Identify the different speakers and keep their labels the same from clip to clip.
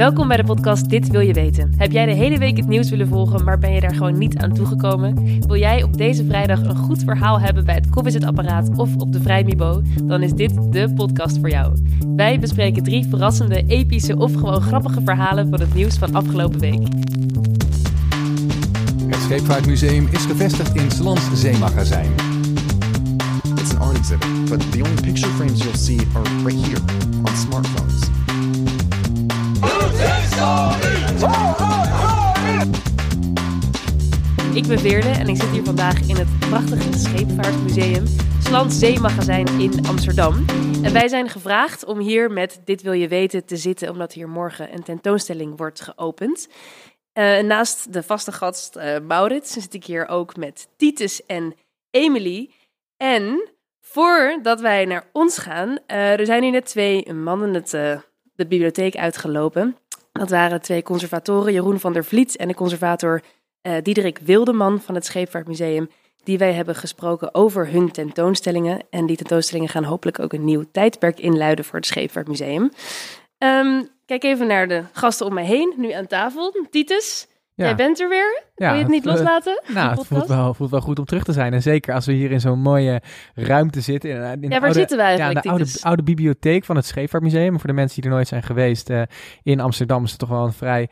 Speaker 1: Welkom bij de podcast Dit wil je weten. Heb jij de hele week het nieuws willen volgen, maar ben je daar gewoon niet aan toegekomen? Wil jij op deze vrijdag een goed verhaal hebben bij het koffiezetapparaat of op de Vrijmibo? Dan is dit de podcast voor jou. Wij bespreken drie verrassende, epische of gewoon grappige verhalen van het nieuws van afgelopen week.
Speaker 2: Het Scheepvaartmuseum is gevestigd in Slans Zeemagazijn.
Speaker 3: It's an art exhibit, but the only picture frames you'll see are right here on smartphones.
Speaker 1: Ik ben Veerle en ik zit hier vandaag in het prachtige Scheepvaartmuseum Slans Zeemagazijn in Amsterdam. En wij zijn gevraagd om hier met Dit wil je weten te zitten, omdat hier morgen een tentoonstelling wordt geopend. Eh, naast de vaste gast eh Maurits zit ik hier ook met Titus en Emily. En voordat wij naar ons gaan, eh, er zijn hier net twee mannen het, de bibliotheek uitgelopen. Dat waren twee conservatoren, Jeroen van der Vliet en de conservator eh Diederik Wildeman van het Scheepvaartmuseum. Die wij hebben gesproken over hun tentoonstellingen. En die tentoonstellingen gaan hopelijk ook een nieuw tijdperk inluiden voor het Scheepvaartmuseum. Ehm, kijk even naar de gasten om mij heen, nu aan tafel. Titus,
Speaker 4: Ja.
Speaker 1: jij bent er weer.
Speaker 4: Ja,
Speaker 1: Wil je het niet
Speaker 4: het,
Speaker 1: loslaten?
Speaker 4: Nou,
Speaker 1: de
Speaker 4: het voelt
Speaker 1: podcast?
Speaker 4: wel, voelt wel goed om terug te zijn. En zeker als we hier in zo'n mooie ruimte zitten. In,
Speaker 1: Ja, waar
Speaker 4: oude,
Speaker 1: zitten we
Speaker 4: ja,
Speaker 1: eigenlijk,
Speaker 4: de oude, oude bibliotheek van het Scheepvaartmuseum. Voor de mensen die er nooit zijn geweest. eh, in Amsterdam is het toch wel een vrij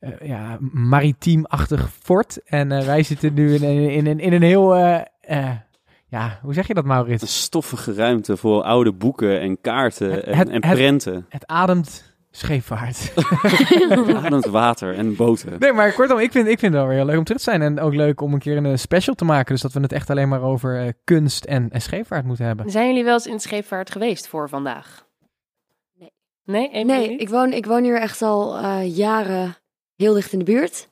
Speaker 4: eh, ja, maritiem-achtig fort. En eh, wij zitten nu in, in, in, in een heel... ja, hoe zeg je dat,
Speaker 5: Een
Speaker 4: Maurits?
Speaker 5: stoffige ruimte voor oude boeken en kaarten
Speaker 4: Het-
Speaker 5: en,
Speaker 4: het-
Speaker 5: en
Speaker 4: het-
Speaker 5: prenten.
Speaker 4: Het ademt scheepvaart.
Speaker 5: Ademend water en boten.
Speaker 4: Nee, maar kortom, ik vind, ik vind het wel weer heel leuk om terug te zijn. En ook leuk om een keer een special te maken. Dus dat we het echt alleen maar over eh, kunst en, en scheepvaart moeten hebben.
Speaker 1: Zijn jullie wel eens in het scheepvaart geweest voor vandaag?
Speaker 6: Nee.
Speaker 1: Nee,
Speaker 6: Nee, ik woon, ik woon hier echt al eh, jaren heel dicht in de buurt.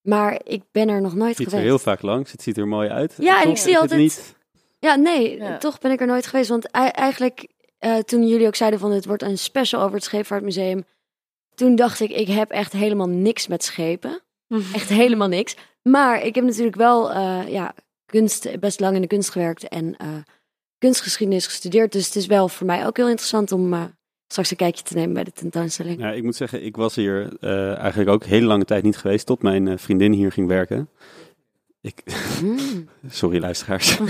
Speaker 6: Maar ik ben er nog nooit
Speaker 5: Ik fiets er
Speaker 6: geweest.
Speaker 5: heel vaak langs. Het ziet er mooi uit.
Speaker 6: Ja, en ik zie altijd-
Speaker 5: Niet...
Speaker 6: Ja, nee,
Speaker 1: Ja.
Speaker 6: toch ben ik er nooit geweest. Want ei- eigenlijk, eh, toen jullie ook zeiden van het wordt een special over het Scheepvaartmuseum. Toen dacht ik, ik heb echt helemaal niks met schepen. Echt helemaal niks. Maar ik heb natuurlijk wel eh, ja, kunst, best lang in de kunst gewerkt en eh, kunstgeschiedenis gestudeerd. Dus het is wel voor mij ook heel interessant om eh, straks een kijkje te nemen bij de tentoonstelling.
Speaker 5: Ja, ik moet zeggen, ik was hier eh, eigenlijk ook hele lange tijd niet geweest. Tot mijn vriendin hier ging werken. Ik...
Speaker 6: Mm.
Speaker 5: Sorry, luisteraars.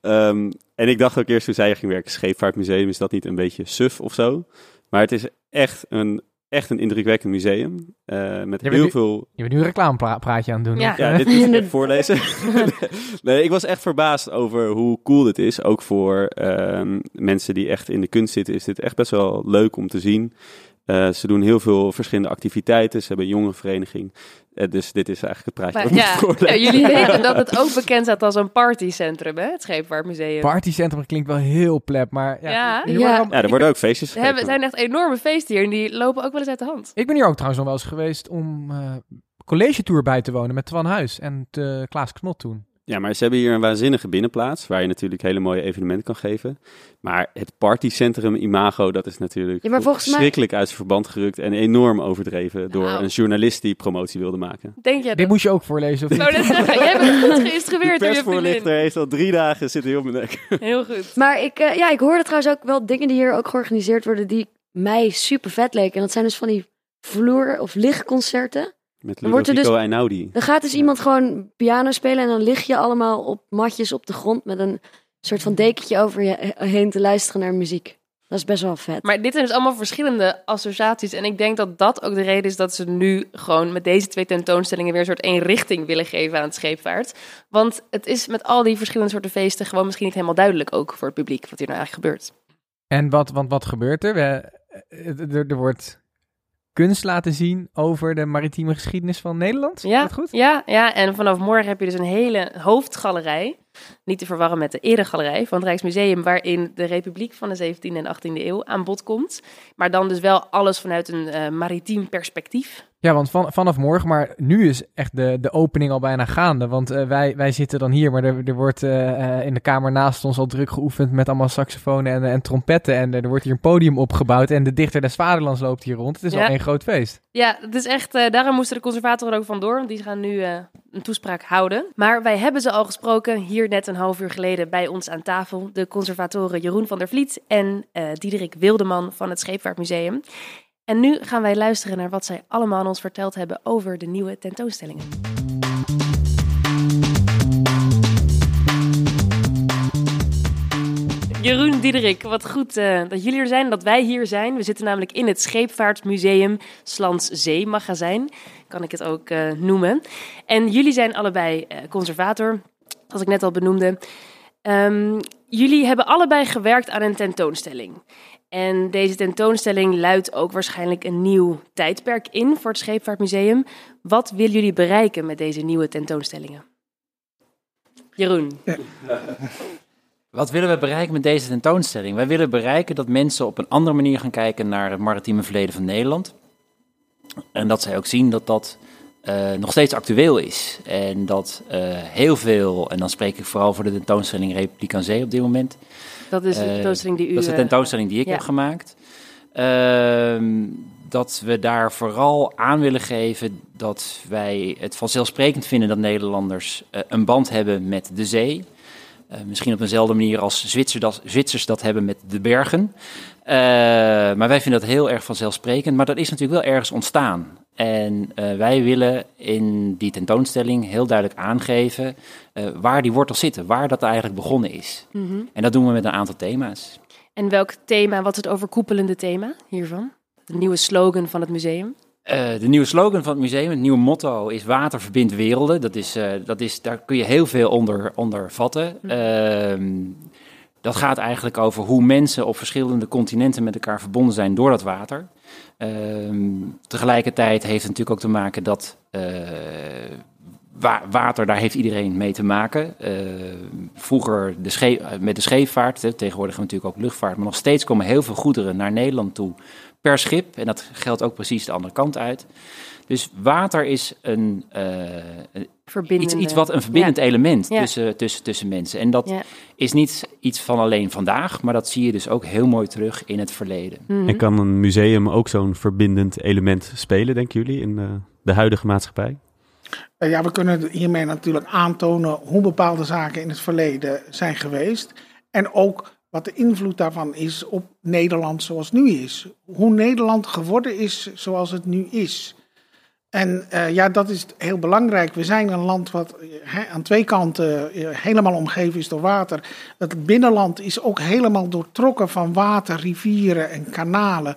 Speaker 5: Ehm, en ik dacht ook eerst toen zij hier ging werken, Scheepvaartmuseum, is dat niet een beetje suf of zo? Maar het is echt een, echt een indrukwekkend museum. eh, met
Speaker 4: Je bent
Speaker 5: heel
Speaker 4: nu-
Speaker 5: veel
Speaker 4: Je bent nu een reclamepraatje aan het doen.
Speaker 1: Ja.
Speaker 5: Ja, dit is echt voorlezen. nee, ik was echt verbaasd over hoe cool dit is. Ook voor ehm, mensen die echt in de kunst zitten, is dit echt best wel leuk om te zien. Eh, ze doen heel veel verschillende activiteiten. Ze hebben een jongerenvereniging. Eh, dus dit is eigenlijk het praatje
Speaker 1: Maar ja,
Speaker 5: voorlezen.
Speaker 1: jullie weten dat het ook bekend staat als een partycentrum, hè? Het Scheepvaartmuseum.
Speaker 4: Partycentrum klinkt wel heel plep, maar ja.
Speaker 1: Ja.
Speaker 6: Ja.
Speaker 5: Ja, er worden ook feestjes
Speaker 1: Er
Speaker 5: gegeven.
Speaker 1: zijn echt enorme feesten hier en die lopen ook wel eens uit de hand.
Speaker 4: Ik ben hier ook trouwens nog wel eens geweest om eh college tour bij te wonen met Twan Huis en te Klaas Knot toen.
Speaker 5: Ja, maar ze hebben hier een waanzinnige binnenplaats, waar je natuurlijk hele mooie evenementen kan geven. Maar het partycentrum imago, dat is natuurlijk
Speaker 6: Ja, mij-
Speaker 5: verschrikkelijk uit zijn verband gerukt en enorm overdreven door
Speaker 1: Nou.
Speaker 5: een journalist die promotie wilde maken.
Speaker 1: Denk jij
Speaker 4: Dit
Speaker 1: dat?
Speaker 4: moest je ook voorlezen. Of niet?
Speaker 1: wou net zeggen, jij bent goed geïnstrueerd je
Speaker 5: persvoorlichter heeft al drie dagen zitten heel op mijn nek.
Speaker 1: Heel goed.
Speaker 6: Maar ik, eh, ja, ik hoorde trouwens ook wel dingen die hier ook georganiseerd worden die mij super vet leken. En dat zijn dus van die vloer- of lichtconcerten.
Speaker 5: Met
Speaker 6: Dan wordt er
Speaker 5: Ludovico
Speaker 6: dus-
Speaker 5: Einaudi.
Speaker 6: Dan gaat dus iemand gewoon piano spelen en dan lig je allemaal op matjes op de grond met een soort van dekentje over je heen te luisteren naar muziek. Dat is best wel vet.
Speaker 1: Maar dit zijn dus allemaal verschillende associaties. En ik denk dat dat ook de reden is dat ze nu gewoon met deze twee tentoonstellingen weer een soort één richting willen geven aan het scheepvaart. Want het is met al die verschillende soorten feesten gewoon misschien niet helemaal duidelijk ook voor het publiek wat hier nou eigenlijk gebeurt.
Speaker 4: En wat, want wat gebeurt er? We, eh, er? Er wordt kunst laten zien over de maritieme geschiedenis van Nederland.
Speaker 1: Ja,
Speaker 4: dat goed?
Speaker 1: Ja, ja, en vanaf morgen heb je dus een hele hoofdgalerij. Niet te verwarren met de eregalerij van het Rijksmuseum, waarin de Republiek van de 17e en 18e eeuw aan bod komt. Maar dan dus wel alles vanuit een eh, maritiem perspectief.
Speaker 4: Ja, want van, vanaf morgen, maar nu is echt de, de opening al bijna gaande. Want eh, wij, wij zitten dan hier, maar er, er wordt eh, eh, in de kamer naast ons al druk geoefend met allemaal saxofonen en, en trompetten. En er wordt hier een podium opgebouwd en de dichter des vaderlands loopt hier rond. Het is
Speaker 1: Ja.
Speaker 4: al één groot feest.
Speaker 1: Ja, het is echt, daarom moesten de conservatoren ook vandoor, want die gaan nu een toespraak houden. Maar wij hebben ze al gesproken, hier net een half uur geleden bij ons aan tafel. De conservatoren Jeroen van der Vliet en Diederik Wildeman van het Scheepvaartmuseum. En nu gaan wij luisteren naar wat zij allemaal aan ons verteld hebben over de nieuwe tentoonstellingen. Jeroen, Diederik, wat goed uh, dat jullie er zijn, dat wij hier zijn. We zitten namelijk in het Scheepvaartmuseum Slans Zeemagazijn, kan ik het ook uh, noemen. En jullie zijn allebei uh, conservator, als ik net al benoemde. Um, jullie hebben allebei gewerkt aan een tentoonstelling. En deze tentoonstelling luidt ook waarschijnlijk een nieuw tijdperk in voor het Scheepvaartmuseum. Wat willen jullie bereiken met deze nieuwe tentoonstellingen? Jeroen. Ja.
Speaker 7: Wat willen we bereiken met deze tentoonstelling? Wij willen bereiken dat mensen op een andere manier gaan kijken naar het maritieme verleden van Nederland. En dat zij ook zien dat dat uh, nog steeds actueel is. En dat uh, heel veel, en dan spreek ik vooral voor de tentoonstelling Republiek aan Zee op dit moment.
Speaker 1: Dat is de tentoonstelling die u...
Speaker 7: Dat is de tentoonstelling die ik ja. heb gemaakt. Uh, dat we daar vooral aan willen geven dat wij het vanzelfsprekend vinden dat Nederlanders uh, een band hebben met de zee. Uh, misschien op eenzelfde manier als Zwitser dat, Zwitsers dat hebben met de bergen. Uh, maar wij vinden dat heel erg vanzelfsprekend. Maar dat is natuurlijk wel ergens ontstaan. En uh, wij willen in die tentoonstelling heel duidelijk aangeven waar die wortels zitten, waar dat eigenlijk begonnen is. Mm -hmm. En dat doen we met een aantal thema's.
Speaker 1: En welk thema, wat is het overkoepelende thema hiervan? De nieuwe slogan van het museum?
Speaker 7: Uh, de nieuwe slogan van het museum, het nieuwe motto is water verbindt werelden. Dat is, dat is, daar kun je heel veel onder, onder vatten. Uh, dat gaat eigenlijk over hoe mensen op verschillende continenten met elkaar verbonden zijn door dat water. Ehm, tegelijkertijd heeft het natuurlijk ook te maken dat eh, wa water, daar heeft iedereen mee te maken. vroeger de met de scheepvaart, tegenwoordig we natuurlijk ook luchtvaart, maar nog steeds komen heel veel goederen naar Nederland toe per schip. En dat geldt ook precies de andere kant uit. Dus water is een, uh, iets, iets wat een verbindend ja. element ja. Tussen, tussen, tussen mensen. En dat ja. is niet iets van alleen vandaag, maar dat zie je dus ook heel mooi terug in het verleden.
Speaker 5: Mm -hmm. En kan een museum ook zo'n verbindend element spelen, denken jullie, in de, de huidige maatschappij?
Speaker 8: Ja, we kunnen hiermee natuurlijk aantonen hoe bepaalde zaken in het verleden zijn geweest. En ook wat de invloed daarvan is op Nederland zoals het nu is. Hoe Nederland geworden is zoals het nu is. En uh, ja, dat is heel belangrijk. We zijn een land wat he, aan twee kanten uh, helemaal omgeven is door water. Het binnenland is ook helemaal doortrokken van water, rivieren en kanalen.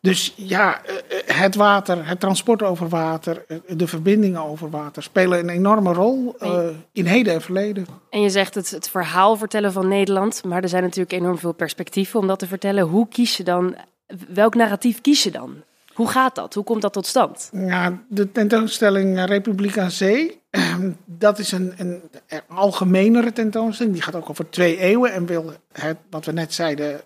Speaker 8: Dus ja, het water, het transport over water, de verbindingen over water spelen een enorme rol uh, in heden en verleden.
Speaker 1: En je zegt het, het verhaal vertellen van Nederland, maar er zijn natuurlijk enorm veel perspectieven om dat te vertellen. Hoe kies je dan, welk narratief kies je dan? Hoe gaat dat? Hoe komt dat tot stand?
Speaker 8: Ja, de tentoonstelling Republiek aan Zee, dat is een, een, een algemenere tentoonstelling. Die gaat ook over twee eeuwen en wil het, wat we net zeiden,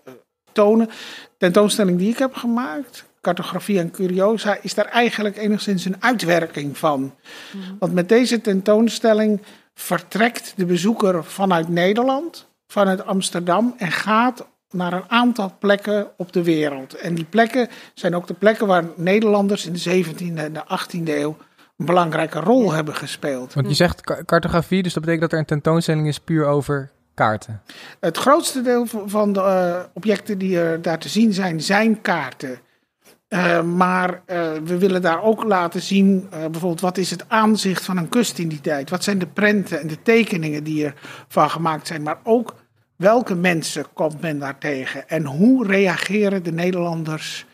Speaker 8: tonen. Tentoonstelling die ik heb gemaakt, Cartografie en Curiosa, is daar eigenlijk enigszins een uitwerking van. Mm-hmm. Want met deze tentoonstelling vertrekt de bezoeker vanuit Nederland, vanuit Amsterdam en gaat naar een aantal plekken op de wereld. En die plekken zijn ook de plekken waar Nederlanders in de 17e en de 18e eeuw een belangrijke rol hebben gespeeld.
Speaker 4: Want je zegt cartografie, dus dat betekent dat er een tentoonstelling is puur over kaarten?
Speaker 8: Het grootste deel van de uh, objecten die er daar te zien zijn, zijn kaarten. Uh, maar uh, we willen daar ook laten zien, bijvoorbeeld, wat is het aanzicht van een kust in die tijd? Wat zijn de prenten en de tekeningen die ervan gemaakt zijn? Maar ook welke mensen komt men daar tegen? En hoe reageren de Nederlanders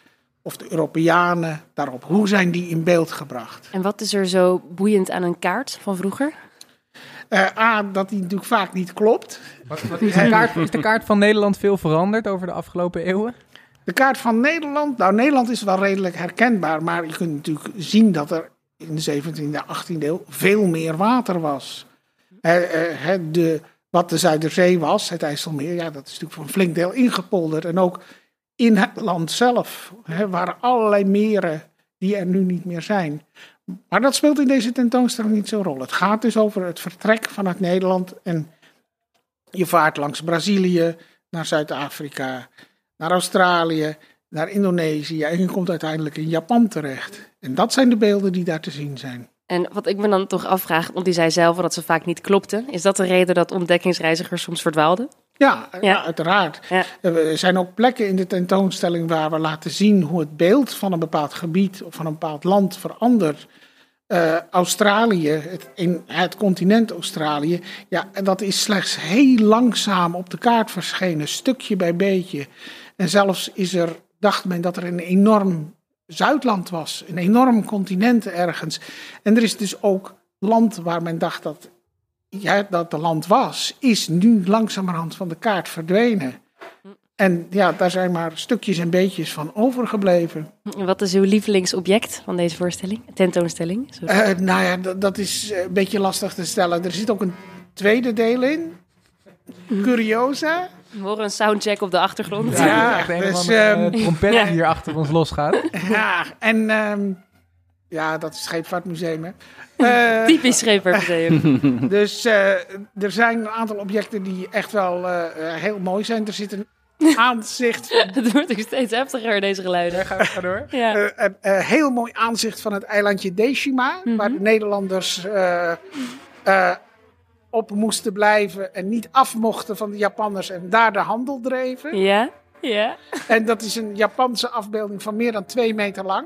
Speaker 8: of de Europeanen daarop? Hoe zijn die in beeld gebracht?
Speaker 1: En wat is er zo boeiend aan een kaart van vroeger?
Speaker 8: Uh, A, dat die natuurlijk vaak niet klopt.
Speaker 4: Wat, wat is, de kaart, is, de kaart, van Nederland veel veranderd over de afgelopen eeuwen?
Speaker 8: De kaart van Nederland, nou Nederland is wel redelijk herkenbaar, maar je kunt natuurlijk zien dat er in de 17e en 18e eeuw veel meer water was. Uh, uh, de, wat de Zuiderzee was, het IJsselmeer, ja, dat is natuurlijk voor een flink deel ingepolderd. En ook in het land zelf hè, waren allerlei meren die er nu niet meer zijn. Maar dat speelt in deze tentoonstelling niet zo'n rol. Het gaat dus over het vertrek vanuit Nederland en je vaart langs Brazilië, naar Zuid-Afrika, naar Australië, naar Indonesië en je komt uiteindelijk in Japan terecht. En dat zijn de beelden die daar te zien zijn.
Speaker 1: En wat ik me dan toch afvraag, want die zei zelf dat ze vaak niet klopten. Is dat de reden dat ontdekkingsreizigers soms verdwaalden?
Speaker 8: Ja,
Speaker 1: Ja.
Speaker 8: uiteraard.
Speaker 1: Ja.
Speaker 8: Er zijn ook plekken in de tentoonstelling waar we laten zien hoe het beeld van een bepaald gebied of van een bepaald land verandert. Eh, Australië, het, in het continent Australië, ja, en dat is slechts heel langzaam op de kaart verschenen, stukje bij beetje. En zelfs is er, dacht men dat er een enorm Zuidland was, een enorm continent ergens. En er is dus ook land waar men dacht dat ja, dat de land was, is nu langzamerhand van de kaart verdwenen. En ja, daar zijn maar stukjes en beetjes van overgebleven.
Speaker 1: En Wat is uw lievelingsobject van deze voorstelling? Tentoonstelling?
Speaker 8: Eh, nou ja, dat, is eh, een beetje lastig te stellen. Er zit ook een tweede deel in. Curiosa.
Speaker 1: We horen een soundcheck op de achtergrond.
Speaker 8: Ja,
Speaker 4: echt een
Speaker 8: dus,
Speaker 4: eh,
Speaker 8: ehm,
Speaker 4: trompet
Speaker 1: Ja.
Speaker 4: die hier achter ons losgaat.
Speaker 8: Ja, en ehm, ja, dat is Scheepvaartmuseum. Hè. Eh,
Speaker 1: Typisch Scheepvaartmuseum.
Speaker 8: dus eh, er zijn een aantal objecten die echt wel eh, heel mooi zijn. Er zit een aanzicht van
Speaker 1: Het wordt ook steeds heftiger, deze geluiden.
Speaker 4: Ga, ga door.
Speaker 1: Ja.
Speaker 8: Een heel mooi aanzicht van het eilandje Deshima, waar de Nederlanders eh, eh, op moesten blijven en niet af mochten van de Japanners en daar de handel dreven.
Speaker 1: Ja? Ja?
Speaker 8: En dat is een Japanse afbeelding van meer dan twee meter lang.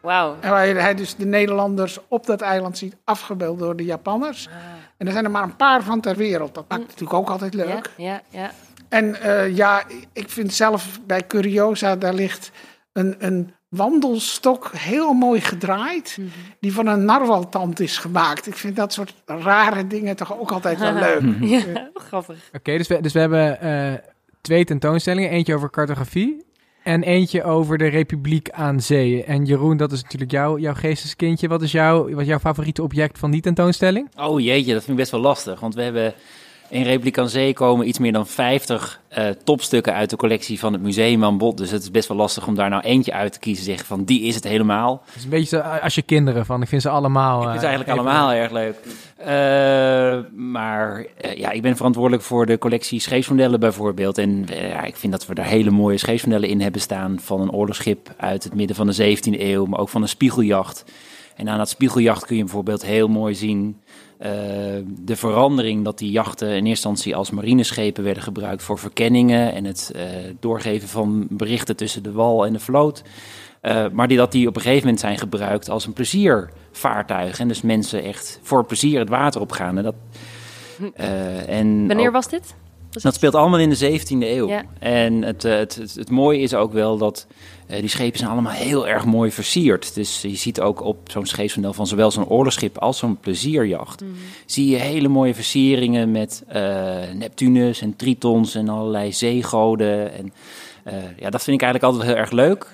Speaker 1: Wauw.
Speaker 8: En waar hij dus de Nederlanders op dat eiland ziet afgebeeld door de Japanners. En er zijn er maar een paar van ter wereld. Dat maakt het natuurlijk ook altijd
Speaker 1: Ja,
Speaker 8: leuk.
Speaker 1: ja, ja.
Speaker 8: En eh, ja, ik vind zelf bij Curiosa, daar ligt een, een wandelstok heel mooi gedraaid. Die van een narwaltand is gemaakt. Ik vind dat soort rare dingen toch ook altijd wel leuk.
Speaker 1: Ja, grappig.
Speaker 4: Oké, dus, we, dus we hebben eh, twee tentoonstellingen. Eentje over cartografie en eentje over de Republiek aan Zee. En Jeroen, dat is natuurlijk jouw, jouw geesteskindje. Wat is, jouw, wat is jouw favoriete object van die tentoonstelling?
Speaker 7: Oh jeetje, dat vind ik best wel lastig. Want we hebben in Republiek aan Zee komen iets meer dan 50 eh, topstukken uit de collectie van het museum aan bod. Dus het is best wel lastig om daar nou eentje uit te kiezen. Zeggen van die is het helemaal.
Speaker 4: Het is een beetje zo als je kinderen van, ik vind ze allemaal...
Speaker 7: Ik vind
Speaker 4: eh,
Speaker 7: eigenlijk allemaal erg leuk. Eh, maar eh, ja, ik ben verantwoordelijk voor de collectie scheepsmodellen bijvoorbeeld. En eh, ja, ik vind dat we daar hele mooie scheepsmodellen in hebben staan. Van een oorlogsschip uit het midden van de 17e eeuw, maar ook van een spiegeljacht. En aan dat spiegeljacht kun je bijvoorbeeld heel mooi zien eh, de verandering dat die jachten in eerste instantie als marineschepen werden gebruikt voor verkenningen en het eh, doorgeven van berichten tussen de wal en de vloot. Eh, maar die, dat die op een gegeven moment zijn gebruikt als een pleziervaartuig. En dus mensen echt voor plezier het water opgaan. En dat, en
Speaker 1: Wanneer
Speaker 7: ook-
Speaker 1: was dit? Was
Speaker 7: dat speelt allemaal in de 17e eeuw.
Speaker 1: Ja.
Speaker 7: En het, het, het, het mooie is ook wel dat eh, die schepen zijn allemaal heel erg mooi versierd. Dus je ziet ook op zo'n scheepsmodel van zowel zo'n oorlogsschip als zo'n plezierjacht... zie je hele mooie versieringen met eh, Neptunus en Tritons en allerlei zeegoden. En, eh, ja, dat vind ik eigenlijk altijd heel erg leuk.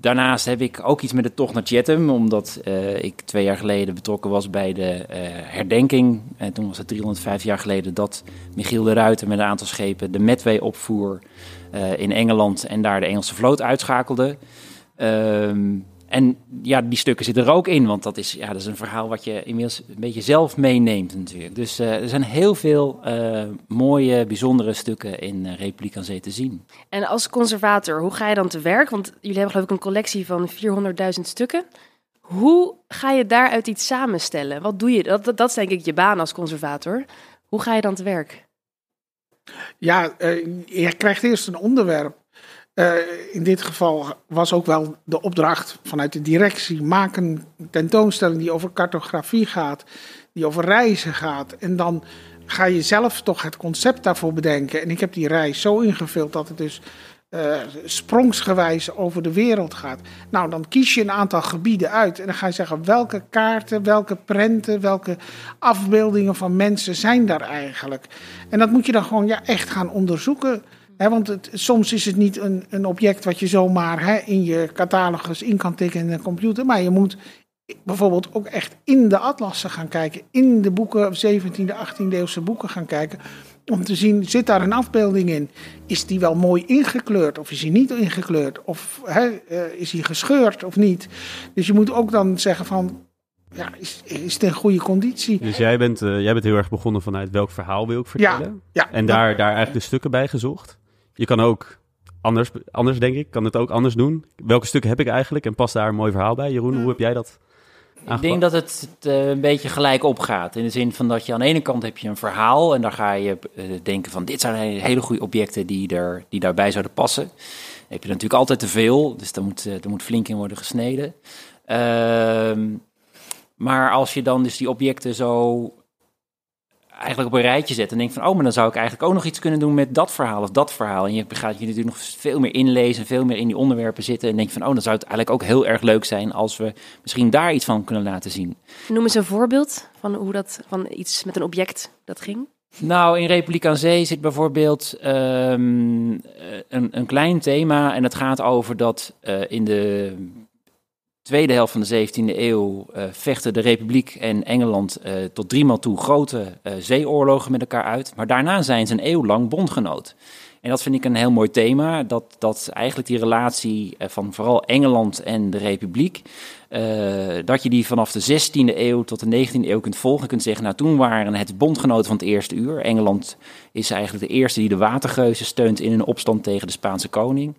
Speaker 7: Daarnaast heb ik ook iets met de tocht naar Chatham, omdat ik twee jaar geleden betrokken was bij de herdenking. En toen was het 305 jaar geleden dat Michiel de Ruiter met een aantal schepen de Medway opvoer in Engeland en daar de Engelse vloot uitschakelde. Ehm, en ja, die stukken zitten er ook in, want dat is, ja, dat is een verhaal wat je inmiddels een beetje zelf meeneemt natuurlijk. Dus eh, er zijn heel veel eh, mooie, bijzondere stukken in Republiek aan te zien.
Speaker 1: En als conservator, hoe ga je dan te werk? Want jullie hebben geloof ik een collectie van 400.000 stukken. Hoe ga je daaruit iets samenstellen? Wat doe je? Dat, dat, dat is denk ik je baan als conservator. Hoe ga je dan te werk?
Speaker 8: Ja, eh, je krijgt eerst een onderwerp. Eh, in dit geval was ook wel de opdracht vanuit de directie: maak een tentoonstelling die over cartografie gaat, die over reizen gaat. En dan ga je zelf toch het concept daarvoor bedenken. En ik heb die reis zo ingevuld dat het dus uh, sprongsgewijs over de wereld gaat. Nou, dan kies je een aantal gebieden uit en dan ga je zeggen welke kaarten, welke prenten, welke afbeeldingen van mensen zijn daar eigenlijk. En dat moet je dan gewoon ja, echt gaan onderzoeken. Want soms is het niet een, een object wat je zomaar in je catalogus in kan tikken in een computer. Maar je moet bijvoorbeeld ook echt in de atlassen gaan kijken. In de boeken, 17e, 18e eeuwse boeken gaan kijken. Om te zien, zit daar een afbeelding in? Is die wel mooi ingekleurd of is die niet ingekleurd? Of he, is die gescheurd of niet? Dus je moet ook dan zeggen van, ja, is, is het in goede conditie?
Speaker 5: Dus jij bent, uh, jij bent heel erg begonnen vanuit welk verhaal wil ik vertellen?
Speaker 8: Ja, ja
Speaker 5: en daar, daar eigenlijk de stukken bij gezocht. Je kan ook anders, anders denk ik, kan het ook anders doen. Welke stukken heb ik eigenlijk en past daar een mooi verhaal bij? Jeroen, hoe heb jij dat
Speaker 7: Ik denk dat het uh, een beetje gelijk opgaat. In de zin van dat je aan de ene kant heb je een verhaal en dan ga je uh, denken van dit zijn hele goede objecten die, er, die daarbij zouden passen. Dan heb je natuurlijk altijd te veel, dus daar moet, uh, moet flink in worden gesneden. Ehm, maar als je dan dus die objecten zo eigenlijk op een rijtje zet en denkt van, oh, maar dan zou ik eigenlijk ook nog iets kunnen doen met dat verhaal of dat verhaal. En je gaat je natuurlijk nog veel meer inlezen, veel meer in die onderwerpen zitten en denk van, oh, dan zou het eigenlijk ook heel erg leuk zijn als we misschien daar iets van kunnen laten zien.
Speaker 1: Noem eens een voorbeeld van hoe dat, van iets met een object dat ging.
Speaker 7: Nou, in Republiek aan Zee zit bijvoorbeeld um, een, een klein thema en het gaat over dat uh, in de tweede helft van de 17e eeuw uh, vechten de Republiek en Engeland uh, tot driemaal toe grote uh, zeeoorlogen met elkaar uit. Maar daarna zijn ze een eeuw lang bondgenoot. En dat vind ik een heel mooi thema, dat, dat eigenlijk die relatie van vooral Engeland en de Republiek, dat je die vanaf de 16e eeuw tot de 19e eeuw kunt volgen. kunt zeggen, nou toen waren het bondgenoten van het eerste uur. Engeland is eigenlijk de eerste die de watergeuzen steunt in een opstand tegen de Spaanse koning.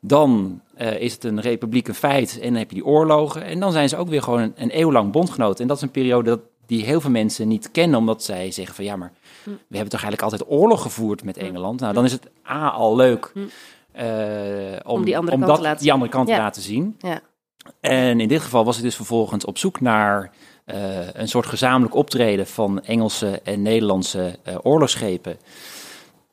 Speaker 7: Dan uh, is het een republiek een feit en dan heb je die oorlogen. En dan zijn ze ook weer gewoon een, een eeuw lang bondgenoot. En dat is een periode dat, die heel veel mensen niet kennen, omdat zij zeggen van ja, maar we hebben toch eigenlijk altijd oorlog gevoerd met Engeland. Nou, dan is het A al leuk uh, om,
Speaker 1: om die andere
Speaker 7: om
Speaker 1: kant,
Speaker 7: dat,
Speaker 1: te, laten
Speaker 7: die andere kant
Speaker 1: ja.
Speaker 7: te laten zien.
Speaker 1: Ja.
Speaker 7: En in dit geval was ik dus vervolgens op zoek naar uh, een soort gezamenlijk optreden van Engelse en Nederlandse oorlogsschepen.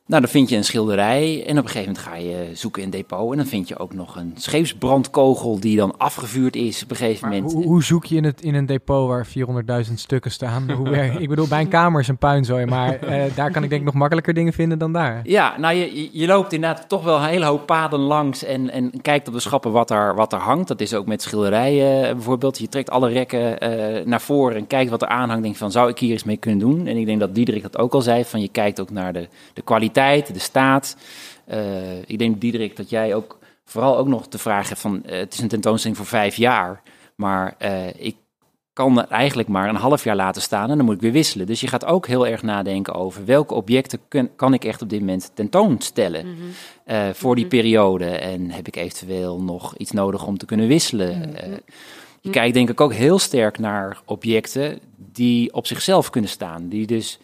Speaker 7: Nou, dan vind je een schilderij en op een gegeven moment ga je zoeken in depot. En dan vind je ook nog een scheepsbrandkogel die dan afgevuurd is op een gegeven
Speaker 4: Maar
Speaker 7: moment.
Speaker 4: hoe, hoe zoek je in, het, in een depot waar 400.000 stukken staan? Hoe ik bedoel, bij een kamer is een puinzooi, maar eh, daar kan ik denk ik nog makkelijker dingen vinden dan daar.
Speaker 7: Ja, nou, je, je- loopt inderdaad toch wel een hele hoop paden langs en, en kijkt op de schappen wat er, wat er hangt. Dat is ook met schilderijen eh, bijvoorbeeld. Je trekt alle rekken eh, naar voren en kijkt wat er aanhangt. Denk van, zou ik hier iets mee kunnen doen? En ik denk dat Diederik dat ook al zei, van je kijkt ook naar de, de kwaliteit, de staat. Eh, ik denk, Diederik, dat jij ook vooral ook nog de vraag hebt van, eh, het is een tentoonstelling voor vijf jaar, maar eh, ik kan het eigenlijk maar een half jaar laten staan en dan moet ik weer wisselen. Dus je gaat ook heel erg nadenken over welke objecten kun- kan ik echt op dit moment tentoonstellen eh, voor die periode. En heb ik eventueel nog iets nodig om te kunnen wisselen. Eh, je kijkt denk ik ook heel sterk naar objecten die op zichzelf kunnen staan. Die dus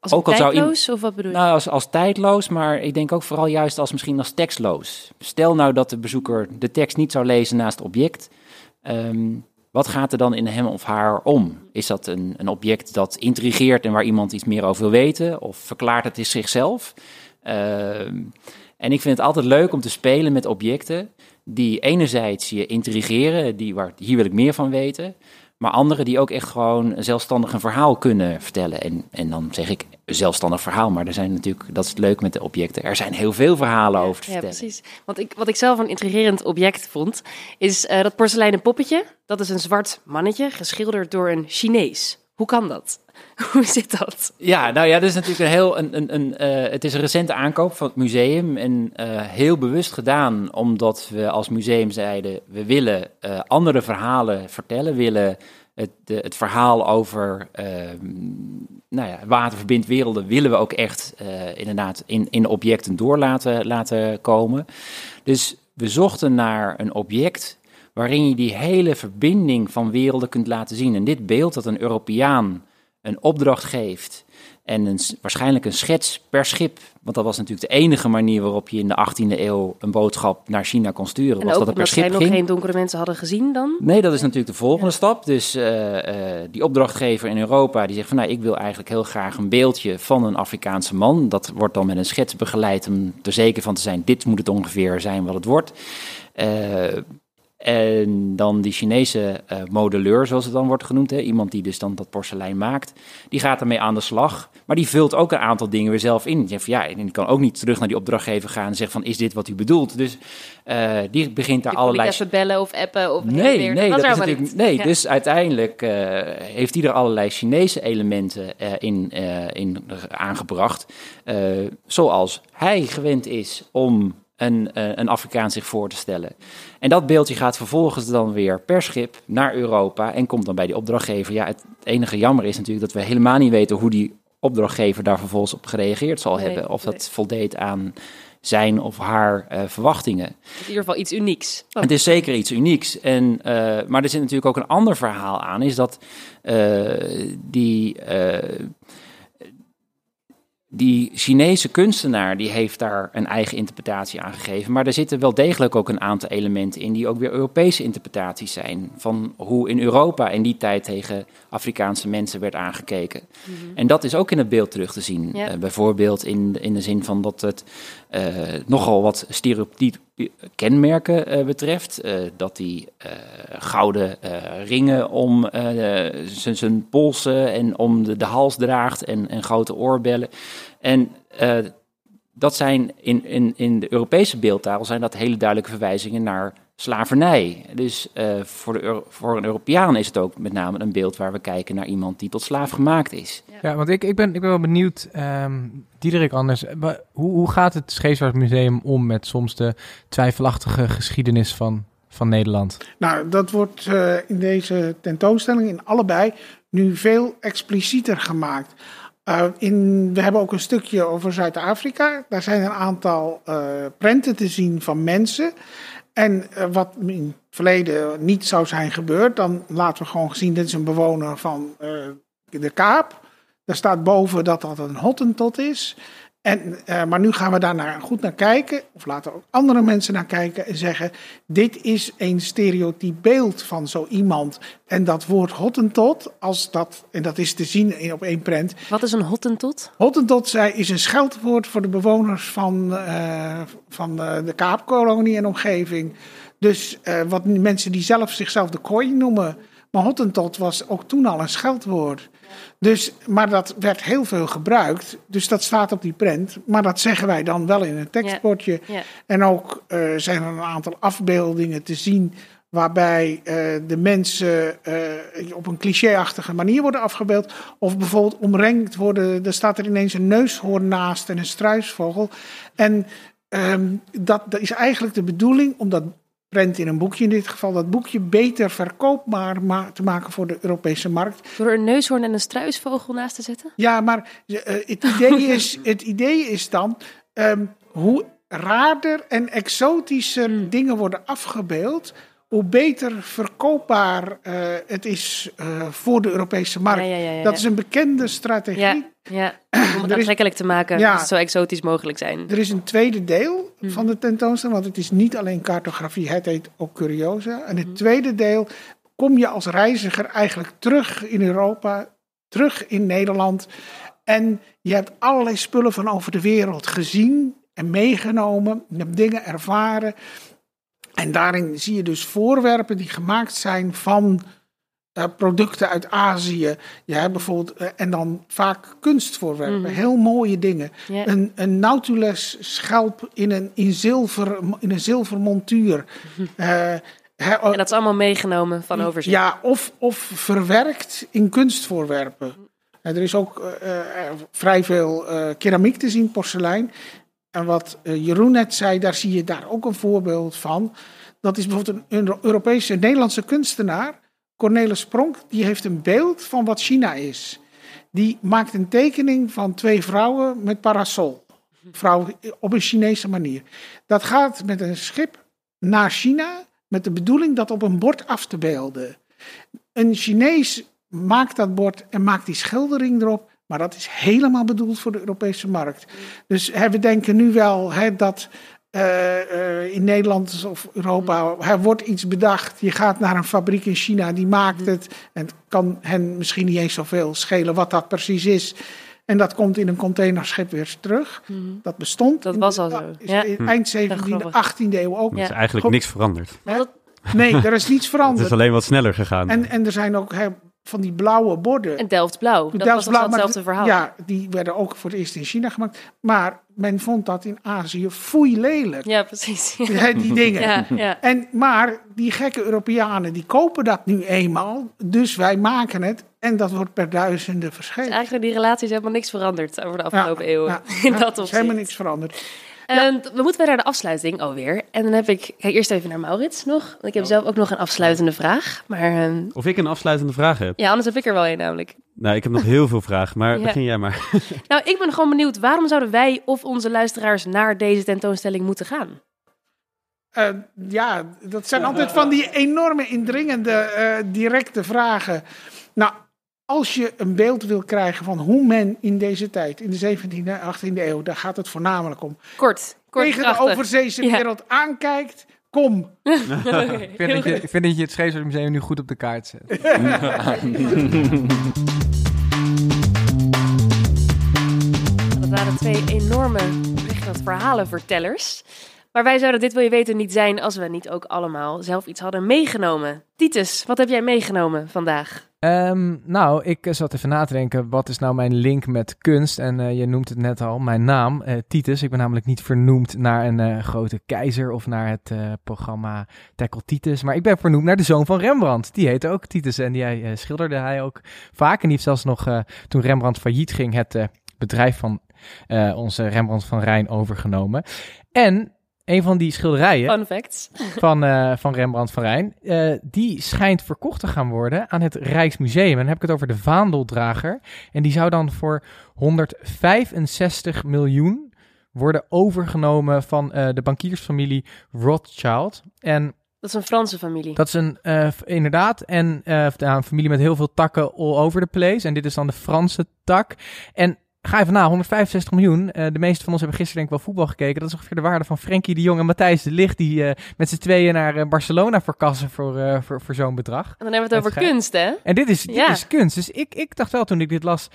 Speaker 1: Als
Speaker 7: Ook al zou in-
Speaker 1: tijdloos, of wat bedoel je?
Speaker 7: nou, als, als tijdloos, maar ik denk ook vooral juist als misschien als tekstloos. Stel nou dat de bezoeker de tekst niet zou lezen naast het object. ehm, wat gaat er dan in hem of haar om? Is dat een, een object dat intrigeert en waar iemand iets meer over wil weten? Of verklaart het is zichzelf? Ehm, en ik vind het altijd leuk om te spelen met objecten die enerzijds je intrigeren, die waar, hier wil ik meer van weten. Maar andere die ook echt gewoon zelfstandig een verhaal kunnen vertellen. En, en dan zeg ik zelfstandig verhaal, maar er zijn natuurlijk, dat is het leuk met de objecten. Er zijn heel veel verhalen over te
Speaker 1: Ja,
Speaker 7: vertellen.
Speaker 1: precies. Want ik, wat ik zelf een intrigerend object vond, is eh, dat porseleinen poppetje. Dat is een zwart mannetje, geschilderd door een Chinees. Hoe kan dat? Hoe zit dat?
Speaker 7: Ja, nou ja, dat is natuurlijk een heel. Een, een, een, eh, het is een recente aankoop van het museum. En eh, heel bewust gedaan, omdat we als museum zeiden: we willen eh, andere verhalen vertellen. Willen het, de, het verhaal over eh, nou ja, water verbindt werelden, willen we ook echt inderdaad in, in objecten door laten, laten komen. Dus we zochten naar een object waarin je die hele verbinding van werelden kunt laten zien. En dit beeld dat een Europeaan een opdracht geeft en een, waarschijnlijk een schets per schip, want dat was natuurlijk de enige manier waarop je in de 18e eeuw een boodschap naar China kon sturen,
Speaker 1: En
Speaker 7: was
Speaker 1: ook
Speaker 7: dat het per schip
Speaker 1: nog
Speaker 7: ging.
Speaker 1: geen donkere mensen hadden gezien dan?
Speaker 7: Nee, dat is natuurlijk de volgende stap. Dus eh, eh, die opdrachtgever in Europa die zegt van nou, ik wil eigenlijk heel graag een beeldje van een Afrikaanse man. Dat wordt dan met een schets begeleid om er zeker van te zijn, dit moet het ongeveer zijn wat het wordt. Eh, en dan die Chinese eh, modelleur, zoals het dan wordt genoemd, hè, iemand die dus dan dat porselein maakt, die gaat ermee aan de slag. Maar die vult ook een aantal dingen weer zelf in. Zegt van ja, en die kan ook niet terug naar die opdrachtgever gaan en zeggen van is dit wat u bedoelt? Dus eh, die begint daar allerlei
Speaker 1: even bellen of appen of
Speaker 7: Nee,
Speaker 1: weer.
Speaker 7: nee, dat is natuurlijk, nee
Speaker 1: Ja.
Speaker 7: dus uiteindelijk eh, heeft hij er allerlei Chinese elementen in, in aangebracht. zoals hij gewend is om een, eh, een Afrikaan zich voor te stellen. En dat beeldje gaat vervolgens dan weer per schip naar Europa en komt dan bij die opdrachtgever. Ja, het enige jammer is natuurlijk dat we helemaal niet weten hoe die opdrachtgever daar vervolgens op gereageerd zal
Speaker 1: Nee,
Speaker 7: hebben. Of dat
Speaker 1: nee.
Speaker 7: voldeed aan zijn of haar eh, verwachtingen.
Speaker 1: Het is in ieder geval iets unieks. Oh.
Speaker 7: Het is zeker iets unieks. En, eh, maar er zit natuurlijk ook een ander verhaal aan, is dat die, die Chinese kunstenaar die heeft daar een eigen interpretatie aan gegeven. Maar er zitten wel degelijk ook een aantal elementen in die ook weer Europese interpretaties zijn. Van hoe in Europa in die tijd tegen Afrikaanse mensen werd aangekeken. En dat is ook in het beeld terug te zien.
Speaker 1: Ja.
Speaker 7: Eh, bijvoorbeeld in, in de zin van dat het nogal wat stereotype kenmerken eh, betreft. Eh, dat hij eh, gouden eh, ringen om eh, zijn- polsen en om de, de hals draagt en, en grote oorbellen. En eh, dat zijn in, in, in de Europese beeldtaal zijn dat hele duidelijke verwijzingen naar slavernij. Dus eh, voor, de, Euro- voor een Europeaan is het ook met name een beeld waar we kijken naar iemand die tot slaaf gemaakt is.
Speaker 4: Ja, want ik, ik, ben, ik ben wel benieuwd, ehm Diederik anders, hoe, hoe gaat het Scheepvaartmuseum om met soms de twijfelachtige geschiedenis van, van Nederland?
Speaker 8: Nou, dat wordt eh, in deze tentoonstelling, in allebei, nu veel explicieter gemaakt. Eh, in, we hebben ook een stukje over Zuid-Afrika. Daar zijn een aantal eh, prenten te zien van mensen. En eh, wat in het verleden niet zou zijn gebeurd, dan laten we gewoon zien: dit is een bewoner van eh, de Kaap. Daar staat boven dat dat een hottentot is. En, eh, maar nu gaan we daar naar, goed naar kijken, of laten ook andere mensen naar kijken en zeggen: dit is een stereotyp beeld van zo iemand. En dat woord hottentot, als dat, en dat is te zien in- op één prent.
Speaker 1: Wat is een hottentot?
Speaker 8: Hottentot zij is een scheldwoord voor de bewoners van, eh, van eh, de Kaapkolonie en omgeving. Dus wat mensen die zelf zichzelf de kooi noemen. Maar hottentot was ook toen al een scheldwoord. Dus, maar dat werd heel veel gebruikt. Dus dat staat op die prent. Maar dat zeggen wij dan wel in een tekstbordje.
Speaker 1: Ja.
Speaker 8: En ook eh, zijn er een aantal afbeeldingen te zien. waarbij eh, de mensen eh, op een clichéachtige manier worden afgebeeld. Of bijvoorbeeld omringd worden. Er staat er ineens een neushoorn naast en een struisvogel. En ehm, dat, dat is eigenlijk de bedoeling om dat prent in een boekje, in dit geval dat boekje, beter verkoopbaar ma- te maken voor de Europese markt.
Speaker 1: Door een neushoorn en een struisvogel naast te zetten?
Speaker 8: Ja, maar eh, het, idee is, het idee is dan ehm, hoe raarder en exotischer
Speaker 1: Hmm.
Speaker 8: dingen worden afgebeeld, hoe beter verkoopbaar eh, het is eh, voor de Europese markt.
Speaker 1: Ja, ja, ja, ja,
Speaker 8: Dat is een bekende strategie.
Speaker 1: Ja, om het
Speaker 8: is-
Speaker 1: aantrekkelijk te maken.
Speaker 8: Ja.
Speaker 1: Zo exotisch mogelijk zijn.
Speaker 8: Er is een tweede deel
Speaker 1: Hmm.
Speaker 8: van de tentoonstelling, want het is niet alleen cartografie, het heet ook curiosa. En
Speaker 1: Hmm.
Speaker 8: het tweede deel kom je als reiziger eigenlijk terug in Europa, terug in Nederland. En je hebt allerlei spullen van over de wereld gezien en meegenomen. Je hebt dingen ervaren. En daarin zie je dus voorwerpen die gemaakt zijn van eh, producten uit Azië. Je hebt bijvoorbeeld, eh, en dan vaak kunstvoorwerpen,
Speaker 1: Mhm.
Speaker 8: heel mooie dingen.
Speaker 1: Ja.
Speaker 8: Een, een Nautilus schelp in een, in zilver, in een zilver montuur. Eh, hè,
Speaker 1: En dat is allemaal meegenomen van overzee.
Speaker 8: ja, of, of verwerkt in kunstvoorwerpen. En er is ook vrij veel keramiek te zien, porselein. En wat Jeroen net zei, daar zie je daar ook een voorbeeld van. Dat is bijvoorbeeld een Euro- Europese Nederlandse kunstenaar, Cornelis Pronk, die heeft een beeld van wat China is. Die maakt een tekening van twee vrouwen met parasol. Vrouwen op een Chinese manier. Dat gaat met een schip naar China met de bedoeling dat op een bord af te beelden. Een Chinees maakt dat bord en maakt die schildering erop, maar dat is helemaal bedoeld voor de Europese markt. Dus we denken nu wel dat in Nederland of Europa er wordt iets bedacht. Je gaat naar een fabriek in China, die maakt het. En het kan hen misschien niet eens zoveel schelen wat dat precies is. En dat komt in een containerschip weer terug. Dat bestond.
Speaker 1: Mhm. Dat
Speaker 8: in
Speaker 1: was al zo,
Speaker 8: is
Speaker 1: ja.
Speaker 8: in Eind 17e,
Speaker 1: grappig.
Speaker 8: 18e eeuw ook.
Speaker 5: Er is eigenlijk
Speaker 8: Goed.
Speaker 5: niks veranderd.
Speaker 8: Hè? Nee, er is niets
Speaker 5: Het
Speaker 8: veranderd.
Speaker 5: is alleen wat sneller gegaan.
Speaker 8: En, en er zijn ook hè, van die blauwe borden.
Speaker 1: En Delft Blauw. Dat
Speaker 8: Delft
Speaker 1: was
Speaker 8: blauw,
Speaker 1: hetzelfde verhaal.
Speaker 8: Ja, die werden ook voor het eerst in China gemaakt. Maar men vond dat in Azië foei lelijk.
Speaker 1: Ja, precies. Ja,
Speaker 8: die dingen.
Speaker 1: ja. ja.
Speaker 8: En, maar die gekke Europeanen die kopen dat nu eenmaal. Dus wij maken het. En dat wordt per duizenden
Speaker 1: Dus
Speaker 8: verschenen.
Speaker 1: eigenlijk die relatie is helemaal niks veranderd over de afgelopen eeuwen.
Speaker 8: Ja,
Speaker 1: in dat
Speaker 8: is helemaal
Speaker 1: opzicht.
Speaker 8: niks veranderd.
Speaker 1: En we moeten weer naar de afsluiting alweer. En dan heb ik, kijk eerst even naar Maurits nog. Want ik heb zelf ook nog een afsluitende vraag. Maar ehm,
Speaker 5: Of ik een afsluitende vraag heb.
Speaker 1: ja, anders heb ik er wel een namelijk.
Speaker 5: Nou, ik heb nog heel veel vragen, maar
Speaker 1: Ja.
Speaker 5: begin jij maar.
Speaker 1: Nou, ik ben gewoon benieuwd, waarom zouden wij of onze luisteraars naar deze tentoonstelling moeten gaan?
Speaker 8: Eh, ja, dat zijn altijd van die enorme indringende, eh, directe vragen. Nou, als je een beeld wil krijgen van hoe men in deze tijd, in de 17e en 18e eeuw, daar gaat het voornamelijk om,
Speaker 1: Kort, kort
Speaker 8: tegen de overzeese
Speaker 1: Ja.
Speaker 8: wereld aankijkt, kom.
Speaker 4: Ik vind, dat je, ik vind dat je het Scheepsmuseum nu goed op de kaart zet.
Speaker 1: Dat waren twee enorme dat, verhalenvertellers. Maar wij zouden dit wil je weten niet zijn als we niet ook allemaal zelf iets hadden meegenomen. Titus, wat heb jij meegenomen vandaag?
Speaker 4: Ehm, nou, ik eh, zat even na te denken, wat is nou mijn link met kunst? En eh, je noemt het net al, mijn naam, eh, Titus. Ik ben namelijk niet vernoemd naar een grote keizer of naar het programma Tackle Titus. Maar ik ben vernoemd naar de zoon van Rembrandt. Die heette ook Titus en die schilderde hij ook vaak. En die heeft zelfs nog, toen Rembrandt failliet ging, het bedrijf van onze Rembrandt van Rijn overgenomen. En een van die schilderijen
Speaker 1: Fun facts.
Speaker 4: van, eh, van Rembrandt van Rijn. eh, die schijnt verkocht te gaan worden aan het Rijksmuseum. En dan heb ik het over de Vaandeldrager. En die zou dan voor 165 miljoen worden overgenomen van eh, de bankiersfamilie Rothschild. En
Speaker 1: Dat is een Franse familie.
Speaker 4: dat is een, inderdaad, en een familie met heel veel takken all over the place. En dit is dan de Franse tak. En ga even na, 165 miljoen. Eh, de meeste van ons hebben gisteren denk ik wel voetbal gekeken. Dat is ongeveer de waarde van Frenkie de Jong en Matthijs de Ligt... die eh, met z'n tweeën naar eh, Barcelona verkassen voor, eh, voor, voor zo'n bedrag.
Speaker 1: En dan hebben we het over kunst, hè?
Speaker 4: En dit is, dit
Speaker 1: Ja.
Speaker 4: is kunst. Dus ik, ik dacht wel toen ik dit las...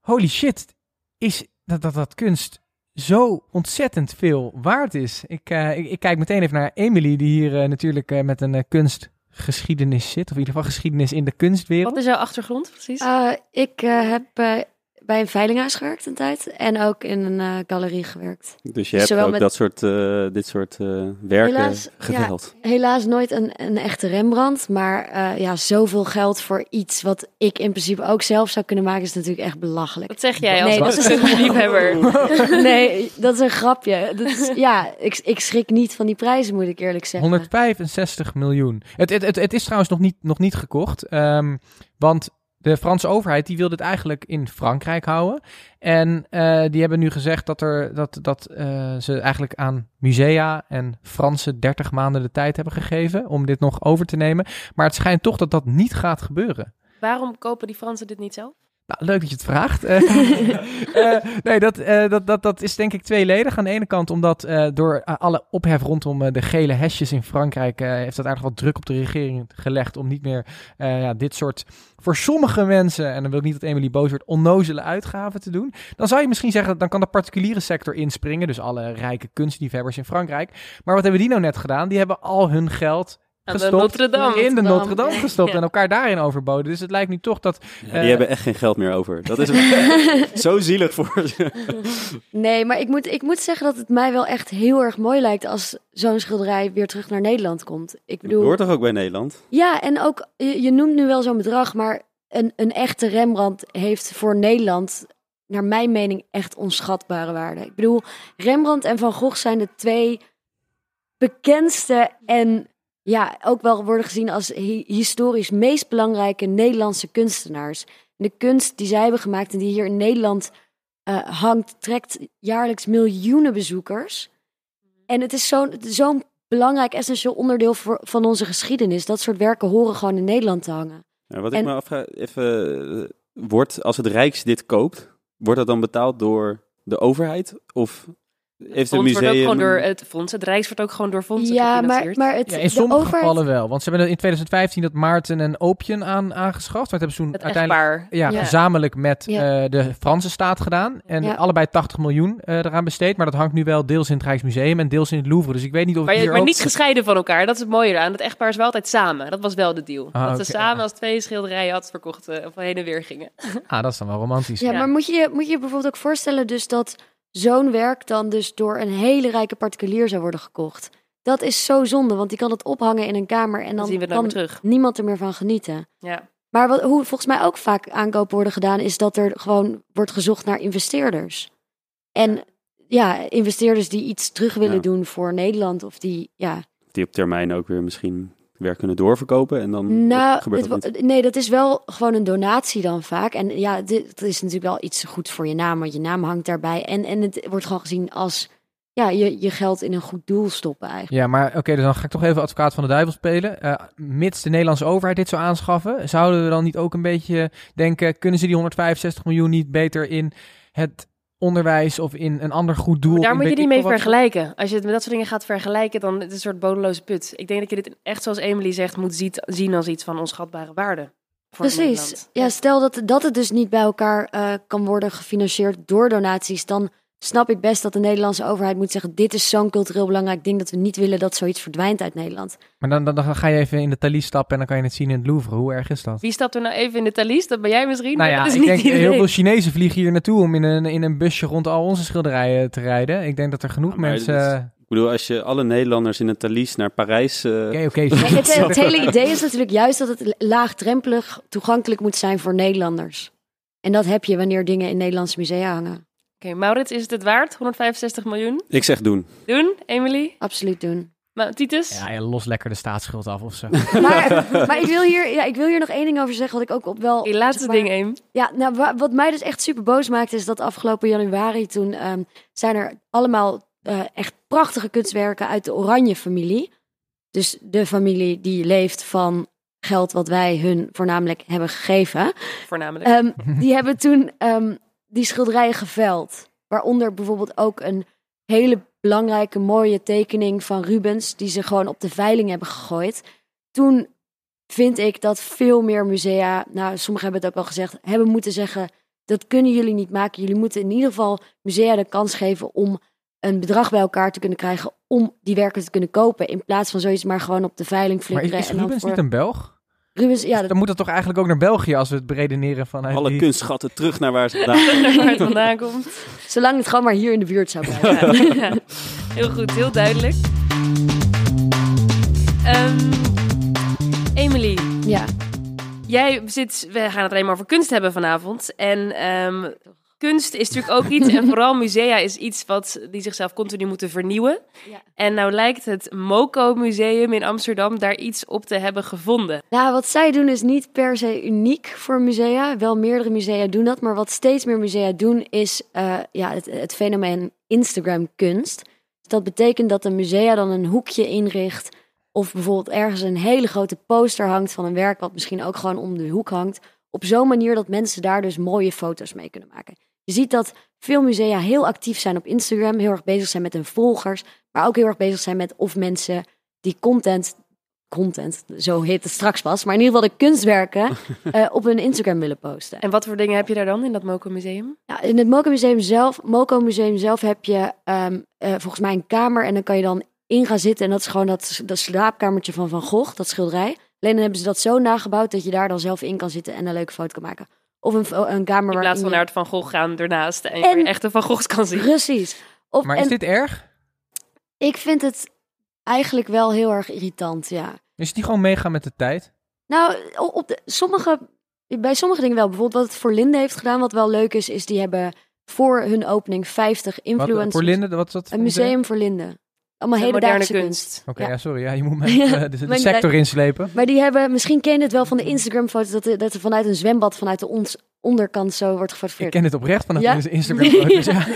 Speaker 4: Holy shit, is dat, dat, dat kunst zo ontzettend veel waard is. Ik, eh, ik, ik kijk meteen even naar Emily, die hier natuurlijk eh, met een kunstgeschiedenis zit. Of in ieder geval geschiedenis in de kunstwereld.
Speaker 1: Wat is jouw achtergrond precies?
Speaker 6: Eh, ik eh, heb eh, bij een veilinghuis gewerkt een tijd. En ook in een eh, galerie gewerkt.
Speaker 5: Dus je hebt
Speaker 6: Zowel
Speaker 5: ook
Speaker 6: met-
Speaker 5: dat soort, eh, dit soort eh, werken
Speaker 6: Helaas,
Speaker 5: geveld.
Speaker 6: Helaas nooit een, een echte Rembrandt. Maar eh, ja, zoveel geld voor iets wat ik in principe ook zelf zou kunnen maken... is natuurlijk echt belachelijk.
Speaker 1: Dat zeg jij als
Speaker 6: Nee, dat is-
Speaker 1: liefhebber.
Speaker 6: nee, dat is een grapje. Dat is, ja, ik, ik schrik niet van die prijzen, moet ik eerlijk zeggen.
Speaker 4: 165 miljoen. Het, het, het, het is trouwens nog niet, nog niet gekocht. ehm, want de Franse overheid die wil dit eigenlijk in Frankrijk houden. En eh, die hebben nu gezegd dat, er, dat, dat eh, ze eigenlijk aan musea en Fransen 30 maanden de tijd hebben gegeven om dit nog over te nemen. Maar het schijnt toch dat dat niet gaat gebeuren.
Speaker 1: Waarom kopen die Fransen dit niet zelf?
Speaker 4: Nou, leuk dat je het vraagt. Eh, eh, nee, dat, eh, dat, dat, dat is denk ik tweeledig. Aan de ene kant omdat door alle ophef rondom de gele hesjes in Frankrijk... heeft dat eigenlijk wat druk op de regering gelegd om niet meer ja, dit soort voor sommige mensen... en dan wil ik niet dat Emily boos wordt, onnozele uitgaven te doen. Dan zou je misschien zeggen, dan kan de particuliere sector inspringen. Dus alle rijke kunstliefhebbers in Frankrijk. Maar wat hebben die nou net gedaan? Die hebben al hun geld...
Speaker 1: Aan de
Speaker 4: gestopt
Speaker 1: Notre Dame.
Speaker 4: in de
Speaker 6: Notre
Speaker 4: Dame gestopt
Speaker 1: Ja.
Speaker 4: en elkaar daarin overboden. Dus het lijkt nu toch dat
Speaker 5: Ja,
Speaker 4: Eh,
Speaker 5: die hebben echt geen geld meer over. Dat is zo zielig voor ze.
Speaker 6: Nee, maar ik moet, ik moet zeggen dat het mij wel echt heel erg mooi lijkt als zo'n schilderij weer terug naar Nederland komt. Ik
Speaker 5: Dat
Speaker 6: bedoel,
Speaker 5: hoort toch ook bij Nederland?
Speaker 6: ja, en ook, je, je noemt nu wel zo'n bedrag, maar een, een echte Rembrandt heeft voor Nederland, naar mijn mening, echt onschatbare waarde. Ik bedoel, Rembrandt en Van Gogh zijn de twee bekendste en ja, ook wel worden gezien als hi- historisch meest belangrijke Nederlandse kunstenaars. De kunst die zij hebben gemaakt en die hier in Nederland eh, hangt, trekt jaarlijks miljoenen bezoekers. En het is zo'n zo'n belangrijk, essentieel onderdeel voor, van onze geschiedenis. Dat soort werken horen gewoon in Nederland te hangen.
Speaker 5: Ja, wat ik me afvraag, even, eh, wordt, als het Rijks dit koopt, wordt dat dan betaald door de overheid? Of heeft het
Speaker 1: Fonds wordt ook
Speaker 5: museum...
Speaker 1: gewoon door het fonds. Het Rijks wordt ook gewoon door fondsen
Speaker 6: ja, maar,
Speaker 1: gefinancierd.
Speaker 6: maar het,
Speaker 4: Ja, in sommige
Speaker 6: overheid...
Speaker 4: gevallen wel. Want ze hebben in 2015 dat Maarten en Opium aan, aangeschaft. Maar dat hebben ze toen
Speaker 1: het
Speaker 4: uiteindelijk ja,
Speaker 6: Ja.
Speaker 4: gezamenlijk met
Speaker 6: Ja.
Speaker 4: eh, de Franse staat gedaan. En
Speaker 6: Ja.
Speaker 4: allebei 80 miljoen eh, eraan besteed. Maar dat hangt nu wel deels in het Rijksmuseum en deels in het Louvre. Dus ik weet niet of
Speaker 1: Maar,
Speaker 4: hier
Speaker 1: maar
Speaker 4: ook...
Speaker 1: niet gescheiden van elkaar. Dat is het mooie eraan. Het echtpaar is wel altijd samen. Dat was wel de deal.
Speaker 4: Ah,
Speaker 1: dat ze samen als twee schilderijen had verkocht eh, of heen en weer gingen.
Speaker 4: Ah, dat is dan wel romantisch.
Speaker 6: Ja,
Speaker 1: Ja.
Speaker 6: maar moet je, je- moet je je bijvoorbeeld ook voorstellen dus dat zo'n werk dan dus door een hele rijke particulier zou worden gekocht. Dat is zo zonde, want die kan het ophangen in een kamer en
Speaker 1: Dan,
Speaker 6: dan
Speaker 1: zien we het
Speaker 6: kan
Speaker 1: nooit meer terug.
Speaker 6: niemand er meer van genieten.
Speaker 1: Ja.
Speaker 6: Maar wat, hoe volgens mij ook vaak aankopen worden gedaan, is dat er gewoon wordt gezocht naar investeerders. En ja, investeerders die iets terug willen
Speaker 5: Ja.
Speaker 6: doen voor Nederland. Of die, ja.
Speaker 5: Die op termijn ook weer misschien weer kunnen doorverkopen. En dan
Speaker 6: Nou,
Speaker 5: gebeurt dat
Speaker 6: het-
Speaker 5: niet.
Speaker 6: nee, dat is wel gewoon een donatie dan vaak. En ja, dit het is natuurlijk wel iets goed voor je naam, want je naam hangt daarbij. En, en het wordt gewoon gezien als ja, je, je geld in een goed doel stoppen eigenlijk.
Speaker 4: Ja, maar oké, dus dan ga ik toch even advocaat van de duivel spelen. Eh, mits de Nederlandse overheid dit zou aanschaffen, zouden we dan niet ook een beetje denken, kunnen ze die 165 miljoen niet beter in het onderwijs of in een ander goed doel?
Speaker 1: Daar moet je niet mee vergelijken. Als je het met dat soort dingen gaat vergelijken, dan is het een soort bodeloze put. Ik denk dat je dit echt, zoals Emily zegt, moet ziet, zien als iets van onschatbare waarde. voor
Speaker 6: Precies. Ja, stel dat, dat het dus niet bij elkaar eh, kan worden gefinancierd door donaties, dan snap ik best dat de Nederlandse overheid moet zeggen: dit is zo'n cultureel belangrijk ding dat we niet willen dat zoiets verdwijnt uit Nederland.
Speaker 4: Maar dan, dan, dan ga je even in de Thalys stappen en dan kan je het zien in het Louvre. Hoe erg is dat?
Speaker 1: Wie stapt er nou even in de Thalys? Dat ben jij misschien.
Speaker 4: Nou ja,
Speaker 1: dat is
Speaker 4: ik
Speaker 1: niet
Speaker 4: denk heel
Speaker 1: iedereen.
Speaker 4: veel Chinezen vliegen hier naartoe om in een, in een busje rond al onze schilderijen te rijden. Ik denk dat er genoeg
Speaker 5: Ja,
Speaker 4: mensen...
Speaker 5: is-
Speaker 4: eh,
Speaker 5: Ik bedoel, als je alle Nederlanders in een Thalys naar Parijs... eh,
Speaker 4: Oké, oké.
Speaker 6: Kijk, het, het hele idee is natuurlijk juist dat het laagdrempelig toegankelijk moet zijn voor Nederlanders. En dat heb je wanneer dingen in Nederlandse musea hangen.
Speaker 1: Oké, Maurits, is het het waard? 165 miljoen?
Speaker 5: Ik zeg doen.
Speaker 1: Doen, Emily?
Speaker 6: Absoluut doen.
Speaker 1: Maar Titus?
Speaker 4: Ja, los lekker de staatsschuld af of zo.
Speaker 6: Maar, maar ik, wil hier, ja, ik wil hier nog één ding over zeggen, wat ik ook op wel...
Speaker 1: Laatste
Speaker 6: zeg maar-
Speaker 1: ding, Em.
Speaker 6: Ja, nou, wa- wat mij dus echt super boos maakte, is dat afgelopen januari toen ehm, zijn er allemaal eh, echt prachtige kunstwerken uit de Oranje-familie. Dus de familie die leeft van geld wat wij hun voornamelijk hebben gegeven.
Speaker 1: Voornamelijk.
Speaker 6: Ehm, die hebben toen ehm, die schilderijen geveld. Waaronder bijvoorbeeld ook een hele belangrijke mooie tekening van Rubens, die ze gewoon op de veiling hebben gegooid. Toen vind ik dat veel meer musea, nou sommigen hebben het ook wel gezegd, hebben moeten zeggen, dat kunnen jullie niet maken. Jullie moeten in ieder geval musea de kans geven om een bedrag bij elkaar te kunnen krijgen om die werken te kunnen kopen. In plaats van zoiets maar gewoon op de veiling
Speaker 4: Maar
Speaker 6: flikkeren.
Speaker 4: is, is
Speaker 6: en dan
Speaker 4: Rubens
Speaker 6: voor-
Speaker 4: niet een Belg?
Speaker 6: Rubens, ja, dat
Speaker 4: Dan moet dat toch eigenlijk ook naar België als we het beredeneren vanuit
Speaker 5: Alle
Speaker 4: die...
Speaker 5: kunstschatten terug naar waar ze vandaan komen.
Speaker 1: Waar het vandaan komt.
Speaker 6: Zolang het gewoon maar hier in de buurt zou blijven.
Speaker 1: Ja. Heel goed, heel duidelijk. Ehm, Emily,
Speaker 6: Ja.
Speaker 1: jij zit, we gaan het alleen maar over kunst hebben vanavond. En ehm, kunst is natuurlijk ook iets, en vooral musea is iets wat die zichzelf continu moeten vernieuwen.
Speaker 6: Ja.
Speaker 1: En nou lijkt het MoCo Museum in Amsterdam daar iets op te hebben gevonden.
Speaker 6: Nou, wat zij doen is niet per se uniek voor musea. Wel meerdere musea doen dat. Maar wat steeds meer musea doen is eh, ja, het, het fenomeen Instagram kunst. Dus dat betekent dat een musea dan een hoekje inricht. Of bijvoorbeeld ergens een hele grote poster hangt van een werk wat misschien ook gewoon om de hoek hangt. Op zo'n manier dat mensen daar dus mooie foto's mee kunnen maken. Je ziet dat veel musea heel actief zijn op Instagram. Heel erg bezig zijn met hun volgers. Maar ook heel erg bezig zijn met of mensen die content content, zo heet het straks pas, maar in ieder geval de kunstwerken eh, op hun Instagram willen posten.
Speaker 1: En wat voor dingen heb je daar dan in dat MoCo Museum?
Speaker 6: Nou, in het Moco Museum zelf, Moco Museum zelf heb je ehm, eh, volgens mij een kamer en dan kan je dan in gaan zitten en dat is gewoon dat, dat slaapkamertje van Van Gogh, dat schilderij. Alleen dan hebben ze dat zo nagebouwd dat je daar dan zelf in kan zitten en een leuke foto kan maken. Of een, een kamer
Speaker 1: In
Speaker 6: waar
Speaker 1: plaats van naar het Van Gogh gaan ernaast en,
Speaker 6: En-
Speaker 1: je echte Van Goghs kan zien.
Speaker 6: Precies. Of,
Speaker 4: Maar
Speaker 6: en
Speaker 4: is dit erg?
Speaker 6: ik vind het eigenlijk wel heel erg irritant, ja.
Speaker 4: Is het niet gewoon meegaan met de tijd?
Speaker 6: Nou, op de, sommige, bij sommige dingen wel. Bijvoorbeeld wat het voor Linde heeft gedaan, wat wel leuk is, is die hebben voor hun opening 50
Speaker 4: Wat,
Speaker 6: influencers.
Speaker 4: voor Linde, wat is dat?
Speaker 6: Een museum voor Linde. Allemaal hedendaagse
Speaker 1: moderne
Speaker 6: kunst.
Speaker 1: kunst.
Speaker 4: Oké,
Speaker 6: Ja.
Speaker 4: ja. sorry. Ja, je moet mij
Speaker 6: Ja,
Speaker 4: de, sector inslepen.
Speaker 6: Maar die hebben, misschien ken je het wel van de Instagram-foto's, dat, er- dat er vanuit een zwembad, vanuit de ons, onderkant zo wordt
Speaker 4: Ik
Speaker 6: gefotografeerd.
Speaker 4: ken het oprecht vanaf
Speaker 6: Ja?
Speaker 4: deze Instagram-foto's. ja.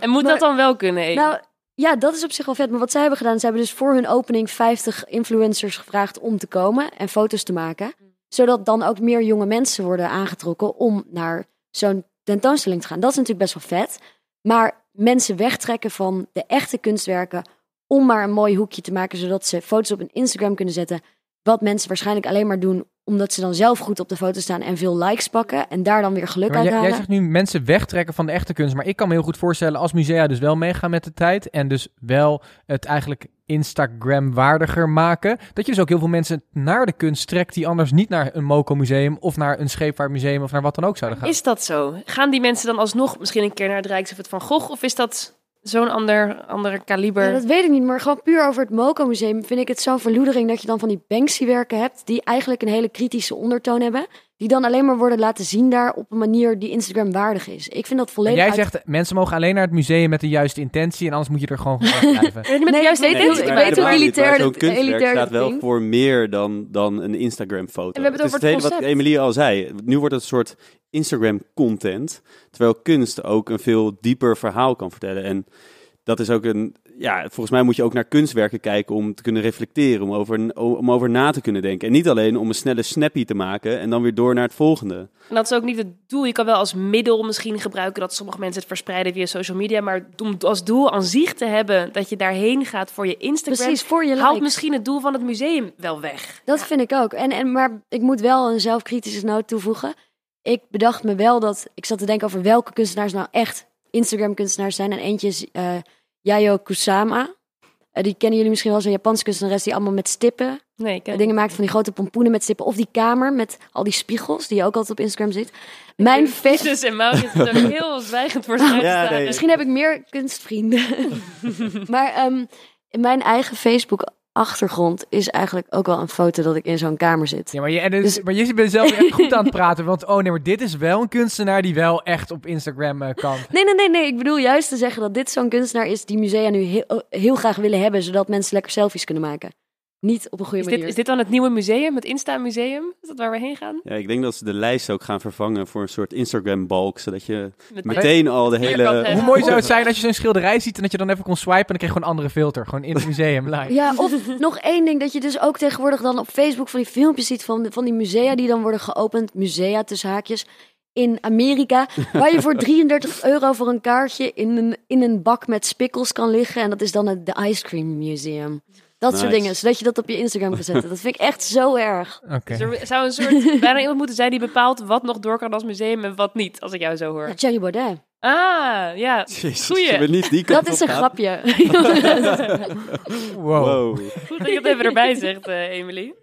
Speaker 1: En moet
Speaker 6: Maar-
Speaker 1: dat dan wel kunnen? Eva?
Speaker 6: Nou, ja, dat is op zich wel vet. Maar wat zij hebben gedaan, ze hebben dus voor hun opening 50 influencers gevraagd om te komen en foto's te maken. Zodat dan ook meer jonge mensen worden aangetrokken om naar zo'n tentoonstelling te gaan. Dat is natuurlijk best wel vet. Maar mensen wegtrekken van de echte kunstwerken om maar een mooi hoekje te maken, zodat ze foto's op hun Instagram kunnen zetten. Wat mensen waarschijnlijk alleen maar doen omdat ze dan zelf goed op de foto staan en veel likes pakken en daar dan weer geluk
Speaker 4: Maar
Speaker 6: uit
Speaker 4: jij, jij
Speaker 6: halen.
Speaker 4: zegt nu mensen wegtrekken van de echte kunst. Maar ik kan me heel goed voorstellen als musea dus wel meegaan met de tijd. En dus wel het eigenlijk Instagram waardiger maken. Dat je dus ook heel veel mensen naar de kunst trekt die anders niet naar een Moco museum of naar een scheepvaartmuseum of naar wat dan ook zouden gaan.
Speaker 1: Is dat zo? Gaan die mensen dan alsnog misschien een keer naar het Rijks of het Van Gogh? Of is dat zo'n ander, andere kaliber?
Speaker 6: Ja, dat weet ik niet, maar gewoon puur over het Moco Museum vind ik het zo'n verloedering dat je dan van die Banksy-werken hebt die eigenlijk een hele kritische ondertoon hebben. Die dan alleen maar worden laten zien daar op een manier die Instagram waardig is. Ik vind dat
Speaker 4: En
Speaker 6: volledig
Speaker 4: jij
Speaker 6: uit-
Speaker 4: zegt, mensen mogen alleen naar het museum met de juiste intentie en anders moet je er gewoon van blijven.
Speaker 1: Je met
Speaker 6: Nee,
Speaker 1: de juiste intentie?
Speaker 6: heel- ik weet hoe elitair
Speaker 5: Zo'n
Speaker 6: dat-
Speaker 5: kunstwerk staat wel voor meer dan, dan een Instagram-foto.
Speaker 1: En we hebben het over het
Speaker 5: hele wat. Emilie al zei. Nu wordt het een soort Instagram-content. Terwijl kunst ook een veel dieper verhaal kan vertellen. En dat is ook een... Ja, volgens mij moet je ook naar kunstwerken kijken om te kunnen reflecteren. Om over, om over na te kunnen denken. En niet alleen om een snelle snappy te maken en dan weer door naar het volgende.
Speaker 1: En dat is ook niet het doel. Je kan wel als middel misschien gebruiken dat sommige mensen het verspreiden via social media. Maar om als doel aan zich te hebben dat je daarheen gaat voor je Instagram.
Speaker 6: Precies, voor je
Speaker 1: haalt
Speaker 6: likes.
Speaker 1: misschien het doel van het museum wel weg.
Speaker 6: Dat vind ik ook. En, en, maar ik moet wel een zelfkritische noot toevoegen. Ik bedacht me wel dat... Ik zat te denken over welke kunstenaars nou echt Instagram-kunstenaars zijn. En eentje is eh, Yayo Kusama. Eh, die kennen jullie misschien wel, zo'n Japanse kunstenares die allemaal met stippen
Speaker 1: Nee, ik
Speaker 6: eh, dingen maakt van die grote pompoenen met stippen. Of die kamer met al die spiegels die je ook altijd op Instagram ziet. Mijn fe-
Speaker 1: Dus en Maurits is er heel zwijgend voor zijn
Speaker 5: Ja, nee.
Speaker 6: Misschien heb ik meer kunstvrienden. maar ehm, in mijn eigen Facebook achtergrond is eigenlijk ook wel een foto dat ik in zo'n kamer zit.
Speaker 4: Ja, maar je, en dus,
Speaker 6: Dus-
Speaker 4: maar je bent zelf echt goed aan het praten, want oh nee, maar dit is wel een kunstenaar die wel echt op Instagram eh, kan.
Speaker 6: Nee, nee, nee, nee. Ik bedoel juist te zeggen dat dit zo'n kunstenaar is die musea nu heel, heel graag willen hebben, zodat mensen lekker selfies kunnen maken. Niet op een goede
Speaker 1: Is dit,
Speaker 6: manier.
Speaker 1: is dit dan het nieuwe museum, het Insta-museum? Is dat waar we heen gaan?
Speaker 5: Ja, ik denk dat ze de lijst ook gaan vervangen voor een soort Instagram-balk. Zodat je
Speaker 1: Met
Speaker 5: meteen al de hele...
Speaker 4: Hoe mooi zou het zijn als je zo'n schilderij ziet en dat je dan even kon swipen en dan kreeg je gewoon een andere filter. Gewoon in het museum live.
Speaker 6: Ja, of nog één ding dat je dus ook tegenwoordig dan op Facebook van die filmpjes ziet van, van die musea die dan worden geopend. Musea tussen haakjes. In Amerika, waar je voor 33 euro voor een kaartje in een, in een bak met spikkels kan liggen. En dat is dan het de Ice Cream Museum. Dat soort dingen, zodat je dat op je Instagram kan zetten. Dat vind ik echt zo erg.
Speaker 4: Oké.
Speaker 1: Dus er zou een soort bijna iemand moeten zijn die bepaalt wat nog door kan als museum en wat niet, als ik jou zo hoor.
Speaker 6: Ja, Thierry Baudet.
Speaker 1: Ah, ja.
Speaker 5: Jezus,
Speaker 1: Goeie.
Speaker 5: niet die
Speaker 6: Dat is een
Speaker 5: gaan.
Speaker 6: grapje.
Speaker 4: Wow.
Speaker 5: Wow.
Speaker 1: Goed dat je het even erbij zegt, eh Emily.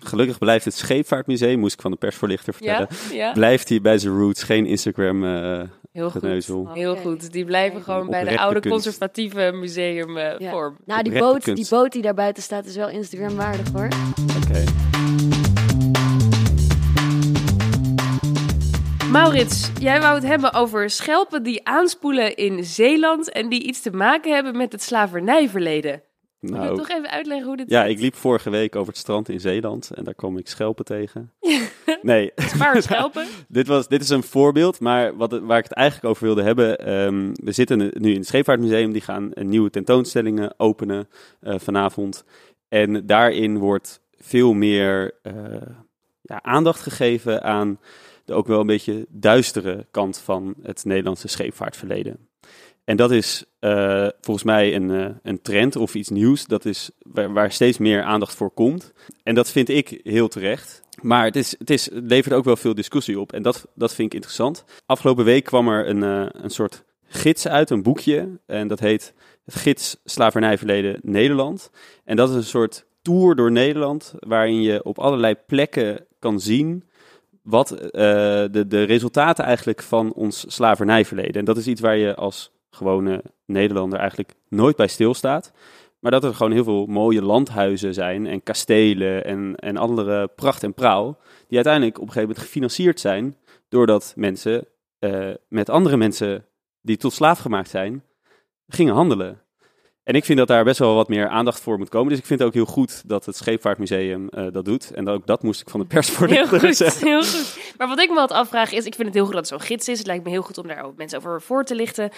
Speaker 5: Gelukkig blijft het Scheepvaartmuseum, moest ik van de persvoorlichter vertellen.
Speaker 1: ja.
Speaker 5: Blijft hij bij zijn roots, geen Instagram eh
Speaker 1: Heel goed. Heel goed. Die blijven gewoon bij de oude
Speaker 5: kunst.
Speaker 1: conservatieve museum eh,
Speaker 6: Ja.
Speaker 1: vorm.
Speaker 6: Nou, die boot, die boot die daar buiten staat is wel Instagram waardig hoor.
Speaker 5: Oké.
Speaker 1: Maurits, jij wou het hebben over schelpen die aanspoelen in Zeeland en die iets te maken hebben met het slavernijverleden. Wil je
Speaker 5: Nou,
Speaker 1: toch even uitleggen hoe dit
Speaker 5: ja, ik liep vorige week over het strand in Zeeland en daar kwam ik schelpen tegen. Nee,
Speaker 1: schelpen?
Speaker 5: dit, was, dit is een voorbeeld, maar wat, waar ik het eigenlijk over wilde hebben. ehm, we zitten nu in het Scheepvaartmuseum, die gaan een nieuwe tentoonstellingen openen eh, vanavond. En daarin wordt veel meer eh, ja, aandacht gegeven aan de ook wel een beetje duistere kant van het Nederlandse scheepvaartverleden. En dat is eh, volgens mij een, eh, een trend of iets nieuws. Dat is waar, steeds meer aandacht voor komt. En dat vind ik heel terecht. Maar het, is, het, is, levert ook wel veel discussie op. En dat, dat vind ik interessant. Afgelopen week kwam er een, eh, een soort gids uit, een boekje. En dat heet het Gids Slavernijverleden Nederland. En dat is een soort tour door Nederland. Waarin je op allerlei plekken kan zien wat de, de resultaten eigenlijk van ons slavernijverleden. En dat is iets waar je als gewone Nederlander eigenlijk nooit bij stilstaat. Maar dat er gewoon heel veel mooie landhuizen zijn en kastelen en, en andere pracht en praal. Die uiteindelijk op een gegeven moment gefinancierd zijn doordat mensen eh, met andere mensen die tot slaaf gemaakt zijn, gingen handelen. En ik vind dat daar best wel wat meer aandacht voor moet komen. Dus ik vind het ook heel goed dat het Scheepvaartmuseum eh, dat doet. En ook dat moest ik van de pers voor
Speaker 1: Heel goed, heel goed. Maar wat ik me altijd afvraag is, ik vind het heel goed dat het zo'n gids is. Het lijkt me heel goed om daar ook mensen over voor te lichten.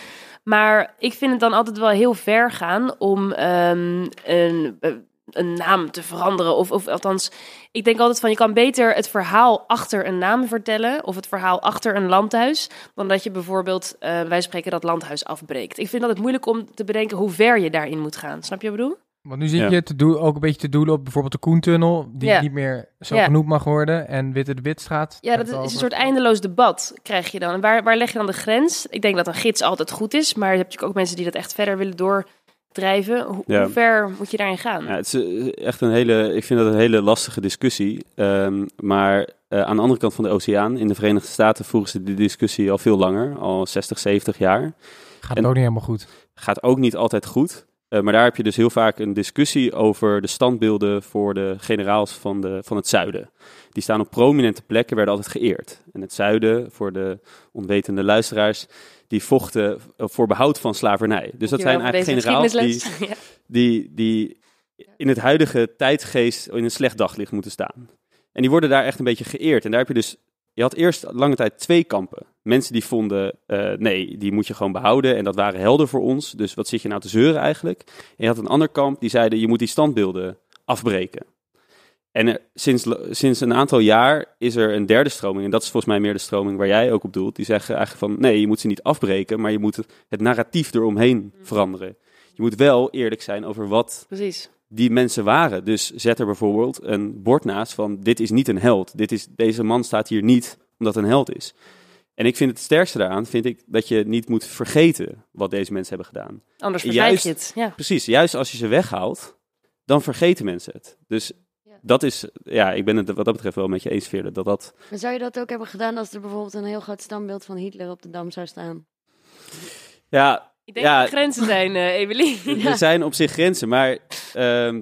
Speaker 1: Maar ik vind het dan altijd wel heel ver gaan om ehm, een, eh, een naam te veranderen. Of, of althans, ik denk altijd van je kan beter het verhaal achter een naam vertellen. Of het verhaal achter een landhuis. Dan dat je bijvoorbeeld, eh, wij spreken dat landhuis afbreekt. Ik vind dat het moeilijk om te bedenken hoe ver je daarin moet gaan. Snap je wat ik bedoel?
Speaker 4: Want nu zit
Speaker 5: Ja.
Speaker 4: je te doen, ook een beetje te doelen op bijvoorbeeld de Koentunnel, die
Speaker 1: Ja.
Speaker 4: niet meer zo
Speaker 1: Ja.
Speaker 4: genoemd mag worden. En Witte de Witstraat.
Speaker 1: Ja, dat is, een soort eindeloos debat krijg je dan. En waar, waar leg je dan de grens? Ik denk dat een gids altijd goed is, maar je hebt natuurlijk ook mensen die dat echt verder willen doordrijven. Hoe,
Speaker 5: Ja.
Speaker 1: hoe ver moet je daarin gaan?
Speaker 5: Ja, het is eh, echt een hele, ik vind dat een hele lastige discussie. Ehm, maar eh, aan de andere kant van de oceaan, in de Verenigde Staten, voeren ze die discussie al veel langer, al 60, 70 jaar.
Speaker 4: Gaat
Speaker 5: En-
Speaker 4: ook niet helemaal goed.
Speaker 5: Gaat ook niet altijd goed. Eh, maar daar heb je dus heel vaak een discussie over de standbeelden voor de generaals van, de, van het zuiden. Die staan op prominente plekken, werden altijd geëerd. En het zuiden, voor de onwetende luisteraars, die vochten voor behoud van slavernij. Dus dat zijn eigenlijk generaals die, die, die in het huidige tijdgeest in een slecht daglicht moeten staan. En die worden daar echt een beetje geëerd. En daar heb je dus, je had eerst lange tijd twee kampen. Mensen die vonden, eh, nee, die moet je gewoon behouden en dat waren helden voor ons. Dus wat zit je nou te zeuren eigenlijk? En je had een ander kamp die zeiden, je moet die standbeelden afbreken. En er- sinds, sinds een aantal jaar is er een derde stroming, en dat is volgens mij meer de stroming waar jij ook op doelt. Die zeggen eigenlijk van, nee, je moet ze niet afbreken, maar je moet het, het narratief eromheen veranderen. Je moet wel eerlijk zijn over wat
Speaker 1: Precies.
Speaker 5: die mensen waren. Dus zet er bijvoorbeeld een bord naast van dit is niet een held. Dit is, deze man staat hier niet omdat een held is. En ik vind het sterkste daaraan, vind ik dat je niet moet vergeten wat deze mensen hebben gedaan.
Speaker 1: Anders
Speaker 5: Juist-
Speaker 1: je het. Ja.
Speaker 5: Precies, juist als je ze weghaalt, dan vergeten mensen het. Dus. Dat is, ja, ik ben het wat dat betreft wel met je eens, Veerle, dat dat...
Speaker 6: Maar zou je dat ook hebben gedaan als er bijvoorbeeld een heel groot standbeeld van Hitler op de Dam zou staan?
Speaker 5: Ja,
Speaker 1: Ik denk
Speaker 5: Ja.
Speaker 1: dat er grenzen zijn, eh Evelien.
Speaker 5: er zijn op zich grenzen, maar ehm,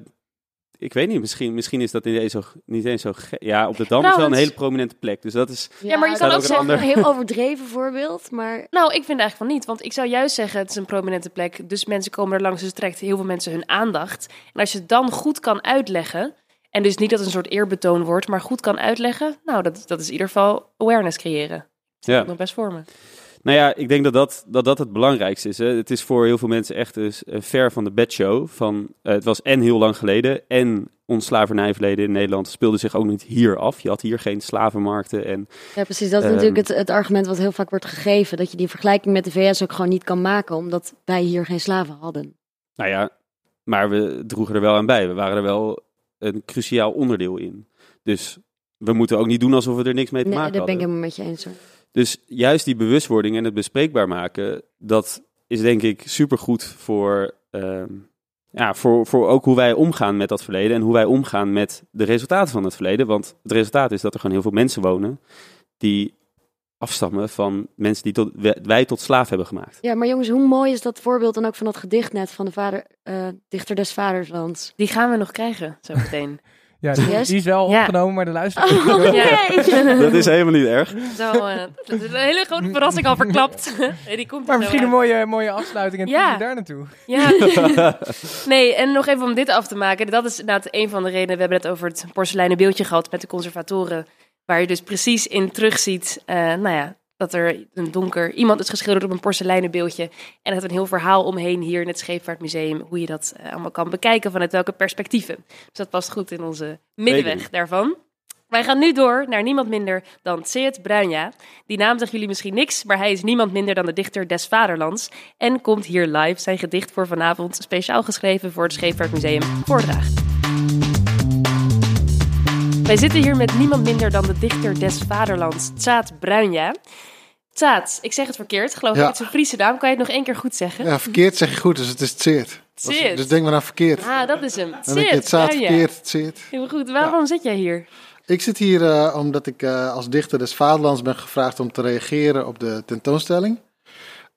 Speaker 5: ik weet niet, misschien, misschien is dat niet eens zo, niet eens zo Ja, op de Dam is wel een hele prominente plek, dus dat is...
Speaker 1: Ja, maar je kan ook
Speaker 6: een
Speaker 5: zeggen-
Speaker 6: heel overdreven voorbeeld, maar
Speaker 1: Nou, ik vind eigenlijk van niet. Want ik zou juist zeggen, het is een prominente plek. Dus mensen komen er langs, dus het trekt heel veel mensen hun aandacht. En als je het dan goed kan uitleggen... En dus niet dat het een soort eerbetoon wordt, maar goed kan uitleggen... Nou, dat, dat is in ieder geval awareness creëren. Dat
Speaker 5: Ja.
Speaker 1: nog best voor me.
Speaker 5: Nou ja, ik denk dat dat, dat, dat het belangrijkste is. Hè. Het is voor heel veel mensen echt dus een ver van de bedshow. Van, eh, het was en heel lang geleden en ons slavernijverleden in Nederland speelde zich ook niet hier af. Je had hier geen slavenmarkten en
Speaker 6: ja, precies. Dat is
Speaker 5: Ehm.
Speaker 6: natuurlijk het, het argument wat heel vaak wordt gegeven. Dat je die vergelijking met de VS ook gewoon niet kan maken, omdat wij hier geen slaven hadden.
Speaker 5: nou ja, maar we droegen er wel aan bij. We waren er wel een cruciaal onderdeel in. Dus we moeten ook niet doen alsof we er niks mee te
Speaker 6: Nee,
Speaker 5: maken
Speaker 6: daar ben ik helemaal met je eens hoor.
Speaker 5: Dus juist die bewustwording en het bespreekbaar maken, dat is denk ik supergoed voor, ehm, ja, voor, voor ook hoe wij omgaan met dat verleden en hoe wij omgaan met de resultaten van het verleden. Want het resultaat is dat er gewoon heel veel mensen wonen die afstammen van mensen die tot, wij tot slaaf hebben gemaakt.
Speaker 6: Ja, maar jongens, hoe mooi is dat voorbeeld dan ook van dat gedicht net van de vader, eh, dichter des vaderslands?
Speaker 1: Die gaan we nog krijgen, zo meteen.
Speaker 4: Ja, die,
Speaker 6: Yes?
Speaker 4: die is wel
Speaker 1: Ja.
Speaker 4: opgenomen, maar de luisteraar...
Speaker 6: Oh!
Speaker 5: Dat is helemaal niet erg.
Speaker 1: Zo, eh, dat is een hele grote verrassing al verklapt. Nee, die komt
Speaker 4: Maar misschien een mooie, mooie afsluiting en
Speaker 1: ja.
Speaker 4: daar naartoe.
Speaker 1: Ja. nee, en nog even om dit af te maken. Dat is inderdaad een van de redenen. We hebben het over het porseleinen beeldje gehad met de conservatoren. Waar je dus precies in terugziet, eh nou ja, dat er een donker iemand is geschilderd op een porseleinen beeldje. En het een heel verhaal omheen hier in het Scheepvaartmuseum. Hoe je dat eh, allemaal kan bekijken vanuit welke perspectieven. Dus dat past goed in onze middenweg daarvan. Wij gaan nu door naar niemand minder dan Seet Bruinja. Die naam zegt jullie misschien niks, maar hij is niemand minder dan de dichter des Vaderlands. En komt hier live zijn gedicht voor vanavond, speciaal geschreven voor het Scheepvaartmuseum, voordragen. Wij zitten hier met niemand minder dan de dichter des Vaderlands, Tsaat Bruinja. Tsaat, ik zeg het verkeerd, geloof ik.
Speaker 9: Ja.
Speaker 1: Het is een Friese naam, kan je het nog één keer goed zeggen?
Speaker 9: Ja, verkeerd zeg je goed, dus het is tseert.
Speaker 1: Tseert.
Speaker 9: Dus denk maar aan verkeerd.
Speaker 1: Ah, dat is hem. Tseert Bruinja.
Speaker 9: verkeerd, tseert.
Speaker 1: Heel goed, waarom zit jij hier?
Speaker 9: Ik zit hier eh, omdat ik eh, als dichter des Vaderlands ben gevraagd om te reageren op de tentoonstelling.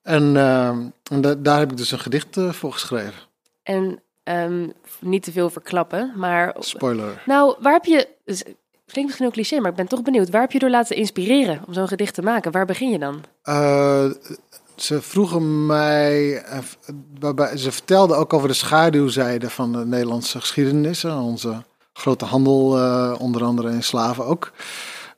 Speaker 9: En, eh, en da- daar heb ik dus een gedicht voor geschreven.
Speaker 1: En ehm, niet te veel verklappen, maar...
Speaker 9: Spoiler.
Speaker 1: Nou, waar heb je... dus, Klinkt misschien ook cliché, maar ik ben toch benieuwd. Waar heb je door laten inspireren om zo'n gedicht te maken? Waar begin je dan?
Speaker 9: Eh, ze vroegen mij, eh, waarbij, ze vertelden ook over de schaduwzijde van de Nederlandse geschiedenis. en Onze grote handel, eh, onder andere in slaven ook.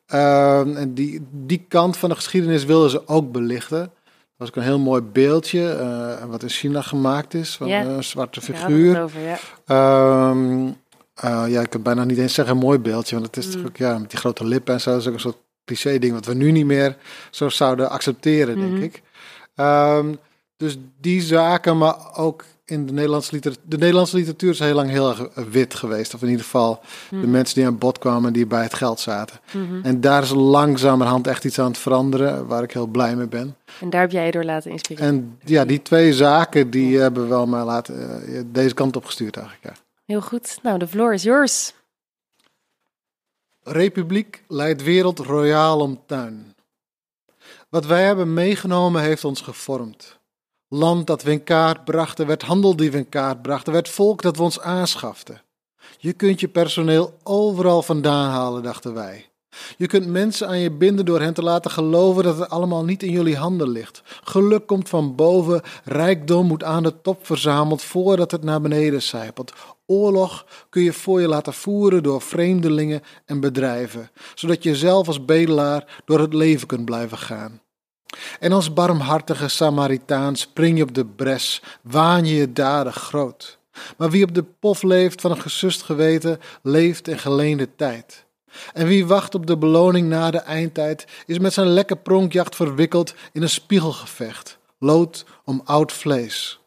Speaker 9: Eh, en die, die kant van de geschiedenis wilden ze ook belichten. Was ook een heel mooi beeldje, eh, wat in China gemaakt is, van
Speaker 1: Ja.
Speaker 9: een zwarte figuur.
Speaker 1: het over, ja.
Speaker 9: Ehm, eh, ja, ik kan bijna niet eens zeggen een mooi beeldje, want het is
Speaker 1: Mm.
Speaker 9: natuurlijk ja, met die grote lippen en zo, dat is ook een soort cliché ding wat we nu niet meer zo zouden accepteren, denk
Speaker 1: Mhm.
Speaker 9: ik. Ehm, dus die zaken, maar ook in de Nederlandse literatuur. De Nederlandse literatuur is heel lang heel erg wit geweest, of in ieder geval de
Speaker 1: Mhm.
Speaker 9: mensen die aan bod kwamen die bij het geld zaten.
Speaker 1: Mhm.
Speaker 9: En daar is langzamerhand echt iets aan het veranderen, waar ik heel blij mee ben.
Speaker 1: En daar heb jij je door laten inspireren.
Speaker 9: En ja, die twee zaken die hebben wel mij laten, eh, deze kant op gestuurd eigenlijk. Ja.
Speaker 1: Heel goed. Nou, de floor is yours.
Speaker 9: Republiek leidt wereld royaal om tuin. Wat wij hebben meegenomen heeft ons gevormd. Land dat we in kaart brachten, werd handel die we in kaart brachten, werd volk dat we ons aanschaften. Je kunt je personeel overal vandaan halen, dachten wij. Je kunt mensen aan je binden door hen te laten geloven dat het allemaal niet in jullie handen ligt. Geluk komt van boven, rijkdom moet aan de top verzameld voordat het naar beneden zijpelt. Oorlog kun je voor je laten voeren door vreemdelingen en bedrijven, zodat je zelf als bedelaar door het leven kunt blijven gaan. En als barmhartige Samaritaan spring je op de bres, waan je je daden groot. Maar wie op de pof leeft van een gesust geweten, leeft in geleende tijd. En wie wacht op de beloning na de eindtijd, is met zijn lekke pronkjacht verwikkeld in een spiegelgevecht, lood om oud vlees.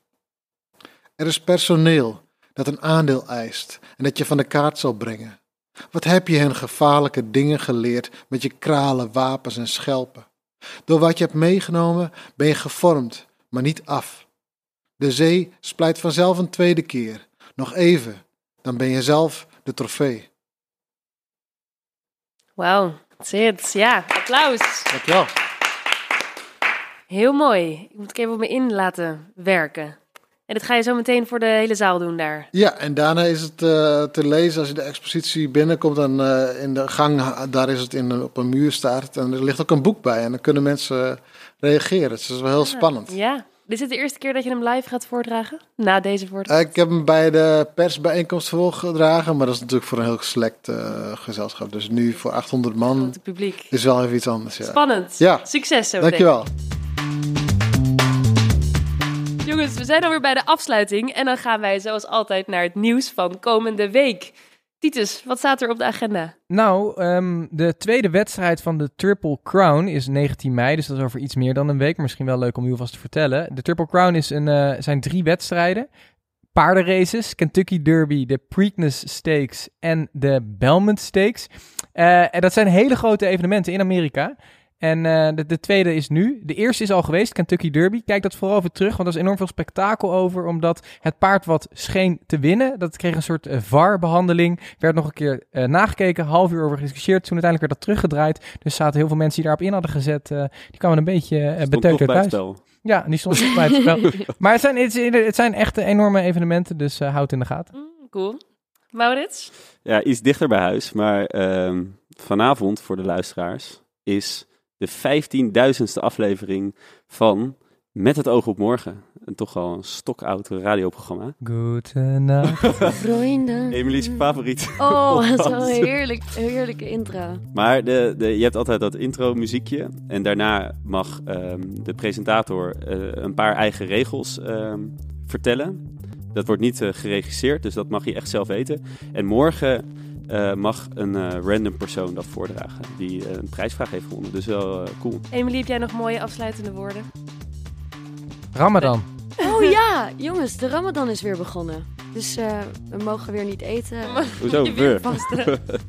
Speaker 9: Er is personeel dat een aandeel eist en dat je van de kaart zal brengen. Wat heb je hen gevaarlijke dingen geleerd met je kralen, wapens en schelpen? Door wat je hebt meegenomen ben je gevormd, maar niet af. De zee splijt vanzelf een tweede keer. Nog even, dan ben je zelf de trofee.
Speaker 1: Wauw, that's it. Ja, applaus.
Speaker 9: Dankjewel.
Speaker 1: Heel mooi. Ik moet ik even op me in laten werken. En dit ga je zo meteen voor de hele zaal doen daar.
Speaker 9: Ja, en daarna is het eh, te lezen als je de expositie binnenkomt. Dan eh, in de gang, daar is het in, op een muur staat. En er ligt ook een boek bij. En dan kunnen mensen reageren. Dus dat is wel heel spannend.
Speaker 1: Ja. Is het de eerste keer dat je hem live gaat voordragen? Na deze
Speaker 9: Eh,
Speaker 1: voordracht?
Speaker 9: ik heb hem bij de persbijeenkomst voorgedragen. Maar dat is natuurlijk voor een heel select eh, gezelschap. Dus nu voor 800 man
Speaker 1: Het publiek.
Speaker 9: is wel even iets anders. Ja.
Speaker 1: Spannend.
Speaker 9: Ja.
Speaker 1: Succes zo meteen.
Speaker 9: Dankjewel.
Speaker 1: Jongens, we zijn alweer bij de afsluiting. En dan gaan wij zoals altijd naar het nieuws van komende week. Titus, wat staat er op de agenda?
Speaker 4: Nou, ehm, de tweede wedstrijd van de Triple Crown is 19 mei, dus dat is over iets meer dan een week. Misschien wel leuk om u alvast te vertellen. De Triple Crown is een, eh, zijn drie wedstrijden. Paardenraces, Kentucky Derby, de Preakness Stakes en de Belmont Stakes. Eh, en dat zijn hele grote evenementen in Amerika. En eh, de, de tweede is nu. De eerste is al geweest, Kentucky Derby. Kijk dat vooral even terug, want er is enorm veel spektakel over. Omdat het paard wat scheen te winnen, dat kreeg een soort eh, VAR-behandeling. Werd nog een keer eh, nagekeken, half uur over gediscussieerd. Toen uiteindelijk werd dat teruggedraaid. Dus zaten heel veel mensen die daarop in hadden gezet. eh, die kwamen een beetje uh, beteuterd
Speaker 5: toch bij het
Speaker 4: thuis.
Speaker 5: spel.
Speaker 4: Ja, die stond toch bij het spel. Maar het zijn, het, zijn echt enorme evenementen, dus eh, houd in de gaten.
Speaker 1: Mm, cool. Maurits?
Speaker 5: Ja, iets dichter bij huis. Maar ehm, vanavond, voor de luisteraars, is de 15.000ste aflevering van Met het oog op morgen. Een toch al een stokoud radioprogramma.
Speaker 4: Goedenacht.
Speaker 6: Vrienden.
Speaker 5: Emilie's favoriet.
Speaker 6: Oh, dat is wel een heerlijk, heerlijke intro.
Speaker 5: Maar de, de, je hebt altijd dat intro muziekje. En daarna mag ehm, de presentator eh, een paar eigen regels ehm, vertellen. Dat wordt niet eh, geregisseerd, dus dat mag je echt zelf weten. En morgen eh, mag een eh, random persoon dat voordragen. Die eh, een prijsvraag heeft gewonnen. Dus wel cool.
Speaker 1: Emily, heb jij nog mooie afsluitende woorden?
Speaker 4: Ramadan.
Speaker 6: Oh ja, jongens, de Ramadan is weer begonnen. Dus eh, we mogen weer niet eten.
Speaker 5: Hoezo? We?
Speaker 1: vast.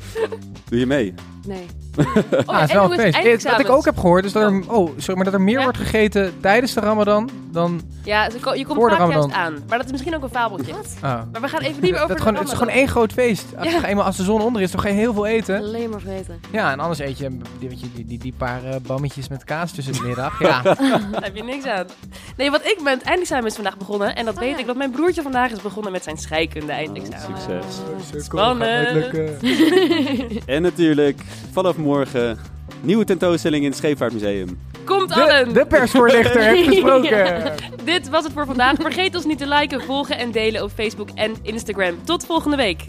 Speaker 5: Doe je mee?
Speaker 6: Nee.
Speaker 1: Oh,
Speaker 4: Ah, het is wel een feest. Eh, Wat ik ook heb gehoord is dat er, oh, sorry, maar dat er meer
Speaker 1: Ja?
Speaker 4: wordt gegeten tijdens de Ramadan dan.
Speaker 1: Ja, je komt
Speaker 4: Voor de
Speaker 1: vaak juist aan. Maar dat is misschien ook een fabeltje.
Speaker 4: Ah.
Speaker 1: Maar we gaan even niet meer over
Speaker 4: Dat
Speaker 1: de
Speaker 4: gewoon, het is gewoon één groot feest. Als,
Speaker 1: Ja.
Speaker 4: eenmaal als de zon onder is, dan ga je heel veel eten.
Speaker 6: Alleen maar vreten.
Speaker 4: Ja, en anders eet je die, weet je, die, die, die paar eh, bammetjes met kaas tussen de middag. Ja.
Speaker 1: Daar heb je niks aan. Nee, wat ik ben, het eindexamen is vandaag begonnen. En dat weet
Speaker 6: ja.
Speaker 1: ik, dat mijn broertje vandaag is begonnen met zijn scheikunde eindexamen.
Speaker 5: Succes.
Speaker 1: Spannend.
Speaker 5: En natuurlijk, vanaf morgen, nieuwe tentoonstelling in het Scheepvaartmuseum.
Speaker 1: Komt
Speaker 4: De,
Speaker 1: allen!
Speaker 4: de persvoorlichter heeft gesproken.
Speaker 1: Dit was het voor vandaag. Vergeet ons niet te liken, volgen en delen op Facebook en Instagram. Tot volgende week.